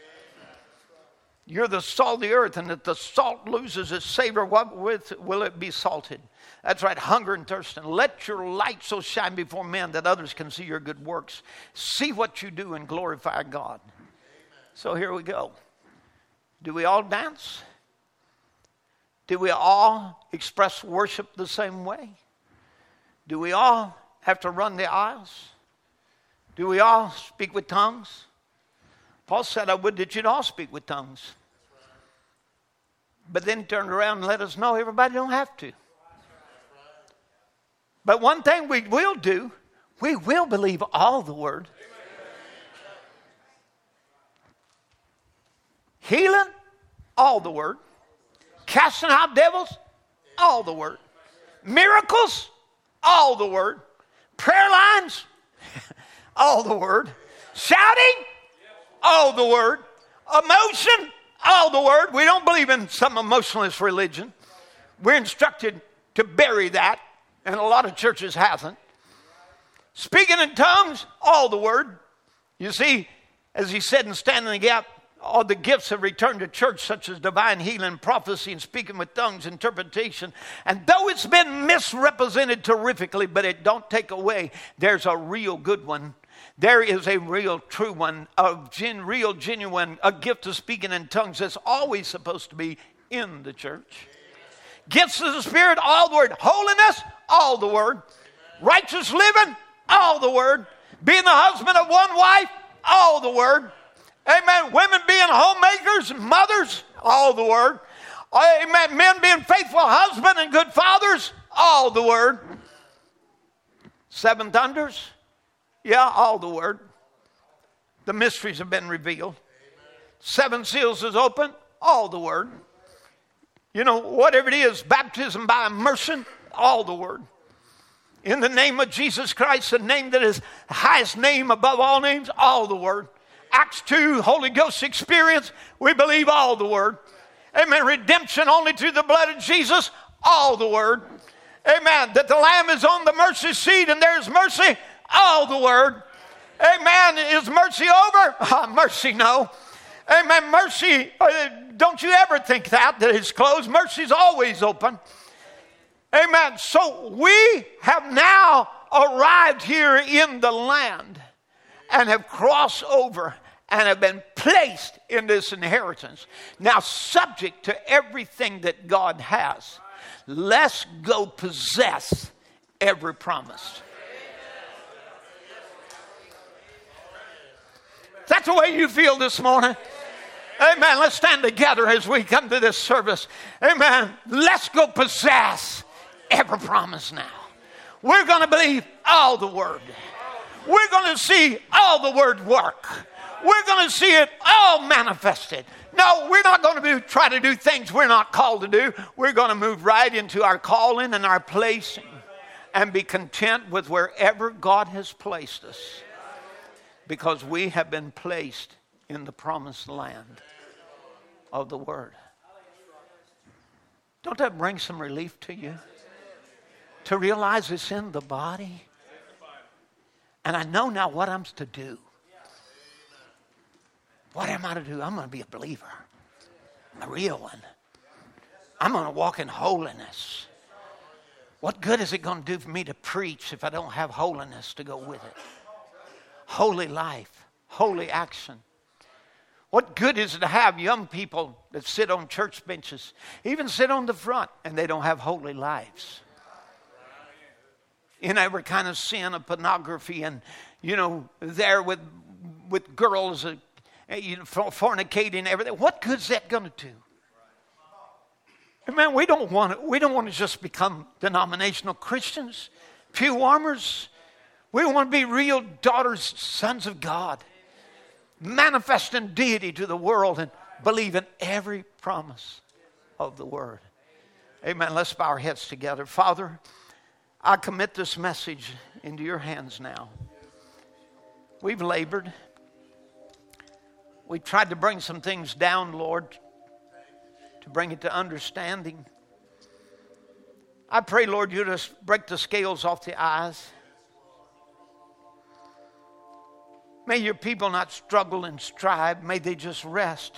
You're the salt of the earth, and if the salt loses its savor, what with will it be salted? That's right, hunger and thirst. And let your light so shine before men that others can see your good works. See what you do and glorify God. So here we go. Do we all dance? Do we all express worship the same way? Do we all have to run the aisles? Do we all speak with tongues? Paul said, I would that you'd all speak with tongues. But then turned around and let us know everybody don't have to. But one thing we will do, we will believe all the word. Healing, all the word. Casting out devils, all the word. Miracles, all the word. Prayer lines, all the word. Shouting, all the word. Emotion, all the word. We don't believe in some emotionless religion. We're instructed to bury that, and a lot of churches haven't. Speaking in tongues, all the word. You see, as he said in Standing in the Gap, all the gifts have returned to church, such as divine healing, prophecy, and speaking with tongues, interpretation. And though it's been misrepresented terrifically, but it don't take away, there's a real good one. There is a real true one, a gen, real genuine, a gift of speaking in tongues that's always supposed to be in the church. Gifts of the Spirit, all the word. Holiness, all the word. Righteous living, all the word. Being the husband of one wife, all the word. Amen. Women being homemakers mothers, all the word. Amen. Men being faithful husbands and good fathers, all the word. Seven thunders, yeah, all the word. The mysteries have been revealed. Seven seals is open, all the word. You know, whatever it is, baptism by immersion, all the word. In the name of Jesus Christ, the name that is the highest name above all names, all the word. Acts 2, Holy Ghost experience, we believe all the word. Amen. Redemption only through the blood of Jesus, all the word. Amen. That the Lamb is on the mercy seat and there's mercy, all the word. Amen. Is mercy over? Uh, mercy, no. Amen. Mercy, uh, don't you ever think that, that it's closed. Mercy's always open. Amen. So we have now arrived here in the land and have crossed over and have been placed in this inheritance. Now, subject to everything that God has, let's go possess every promise. That's the way you feel this morning. Amen. Let's stand together as we come to this service. Amen. Let's go possess every promise now. We're going to believe all the word. We're going to see all the word work. We're going to see it all manifested. No, we're not going to be, try to do things we're not called to do. We're going to move right into our calling and our placing and be content with wherever God has placed us because we have been placed in the promised land of the Word. Don't that bring some relief to you? To realize it's in the body? And I know now what I'm to do. What am I to do? I'm going to be a believer, a real one. I'm going to walk in holiness. What good is it going to do for me to preach if I don't have holiness to go with it? holy life, holy action. What good is it to have young people that sit on church benches, even sit on the front, and they don't have holy lives? In every kind of sin of pornography and, you know, there with, with girls, uh, you know, fornicating everything. What good is that going to do? Man, we don't want to, we don't want to just become denominational Christians, pew warmers. We want to be real daughters, sons of God, manifesting deity to the world and believe in every promise of the word. Amen. Let's bow our heads together. Father, I commit this message into your hands now. We've labored. We've tried to bring some things down, Lord, to bring it to understanding. I pray, Lord, you just break the scales off the eyes. May your people not struggle and strive. May they just rest.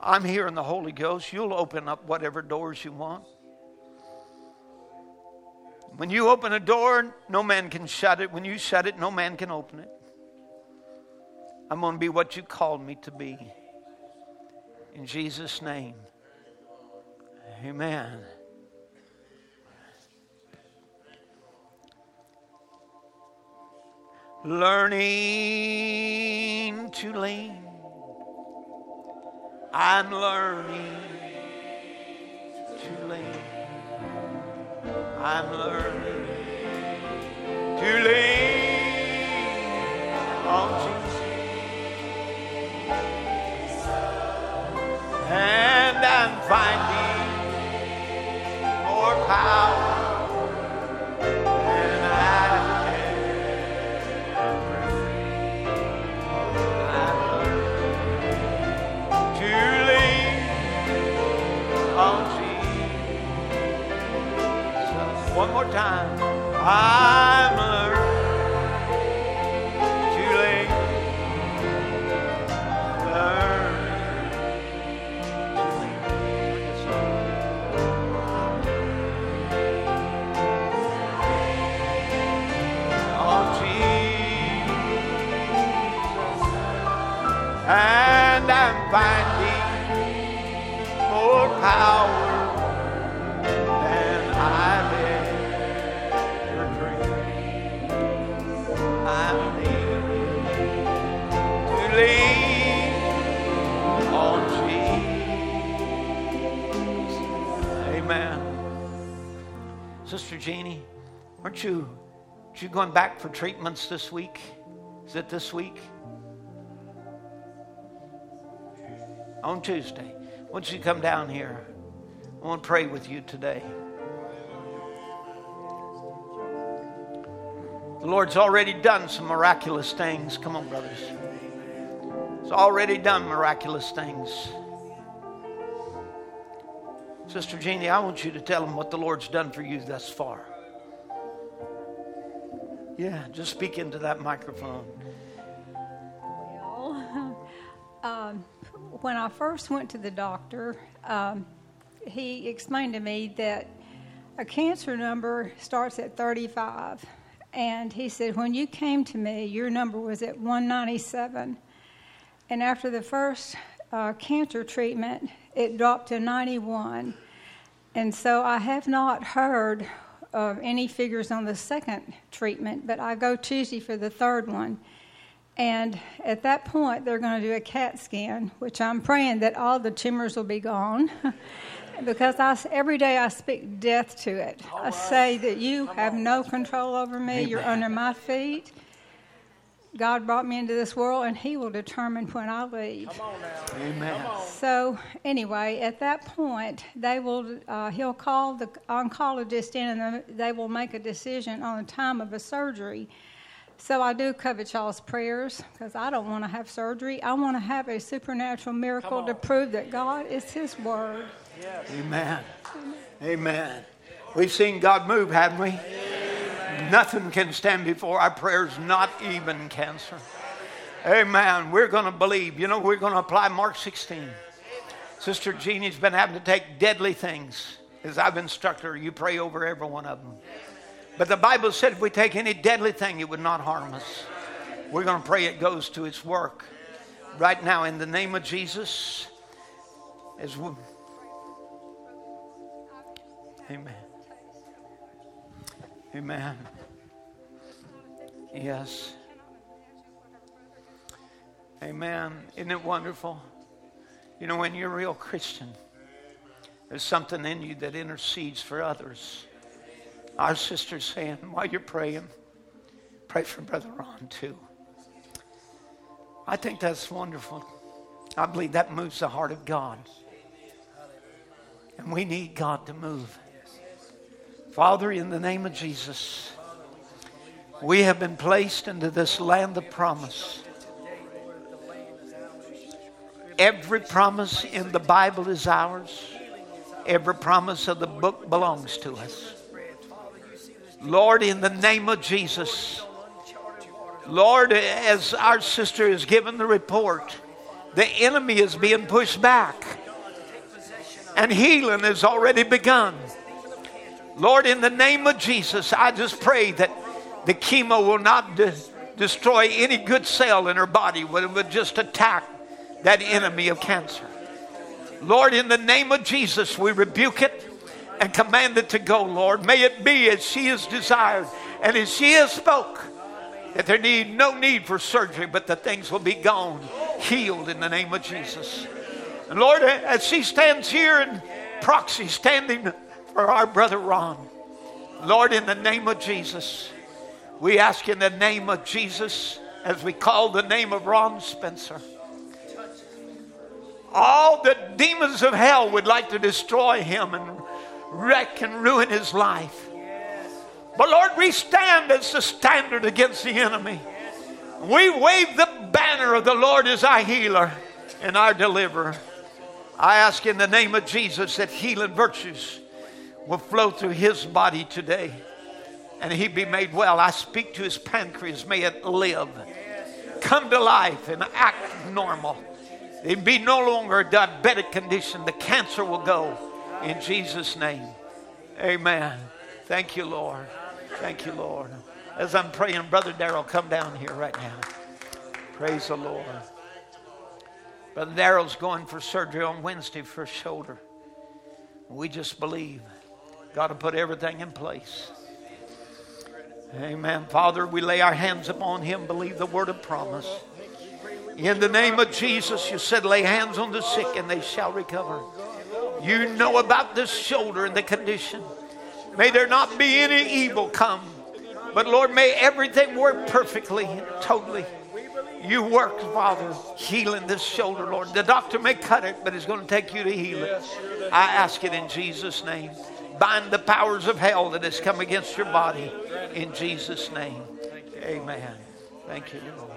I'm here in the Holy Ghost. You'll open up whatever doors you want. When you open a door, no man can shut it. When you shut it, no man can open it. I'm going to be what you called me to be. In Jesus' name. Amen. learning to lean. I'm learning to lean. I'm learning to lean on Jesus. And I'm finding more power. Time. I'm Jeannie, aren't you, aren't you going back for treatments this week? Is it this week? On Tuesday. Don't you come down here? I want to pray with you today. The Lord's already done some miraculous things. Come on, brothers. He's already done miraculous things. Sister Jeannie, I want you to tell them what the Lord's done for you thus far. Yeah, just speak into that microphone. Well, um, when I first went to the doctor, um, he explained to me that a cancer number starts at 35. And he said, when you came to me, your number was at 197. And after the first uh, cancer treatment, it dropped to 91. And so I have not heard of any figures on the second treatment, but I go Tuesday for the third one. And at that point, they're going to do a CAT scan, which I'm praying that all the tumors will be gone. because I, every day I speak death to it. I say that you have no control over me, Amen. you're under my feet. God brought me into this world, and He will determine when I leave. Come on now. Amen. So anyway, at that point, they will. Uh, he'll call the oncologist in, and they will make a decision on the time of a surgery. So I do covet y'all's prayers because I don't want to have surgery. I want to have a supernatural miracle to prove that God is His word. Yes. Amen. Amen. We've seen God move, haven't we? Amen. Nothing can stand before our prayers, not even cancer. Amen. We're going to believe. You know, we're going to apply Mark 16. Sister Jeannie's been having to take deadly things. As I've instructed her, you pray over every one of them. But the Bible said if we take any deadly thing, it would not harm us. We're going to pray it goes to its work. Right now, in the name of Jesus, as we, Amen. Amen. Yes. Amen. Isn't it wonderful? You know, when you're a real Christian, there's something in you that intercedes for others. Our sister's saying, while you're praying, pray for Brother Ron too. I think that's wonderful. I believe that moves the heart of God. And we need God to move. Father, in the name of Jesus, we have been placed into this land of promise. Every promise in the Bible is ours. Every promise of the book belongs to us. Lord, in the name of Jesus, Lord, as our sister has given the report, the enemy is being pushed back, and healing has already begun. Lord, in the name of Jesus, I just pray that the chemo will not de- destroy any good cell in her body, but it would just attack that enemy of cancer. Lord, in the name of Jesus, we rebuke it and command it to go, Lord. May it be as she has desired and as she has spoke that there need no need for surgery, but that things will be gone, healed in the name of Jesus. And Lord, as she stands here in proxy, standing for our brother Ron. Lord, in the name of Jesus, we ask in the name of Jesus, as we call the name of Ron Spencer, all the demons of hell would like to destroy him and wreck and ruin his life. But Lord, we stand as the standard against the enemy. We wave the banner of the Lord as our healer and our deliverer. I ask in the name of Jesus that healing virtues will flow through his body today and he be made well. I speak to his pancreas, may it live, come to life, and act normal. It be no longer a diabetic condition. The cancer will go in Jesus' name. Amen. Thank you, Lord. Thank you, Lord. As I'm praying, Brother Darrell, come down here right now. Praise the Lord. Brother Darrell's going for surgery on Wednesday for his shoulder. We just believe Got to put everything in place. Amen. Father, we lay our hands upon him, believe the word of promise. In the name of Jesus, you said, lay hands on the sick and they shall recover. You know about this shoulder and the condition. May there not be any evil come. But Lord, may everything work perfectly, totally. You work, Father, healing this shoulder, Lord. The doctor may cut it, but it's going to take you to heal it. I ask it in Jesus' name. Bind the powers of hell that has come against your body in Jesus' name. Amen. Thank you, Lord.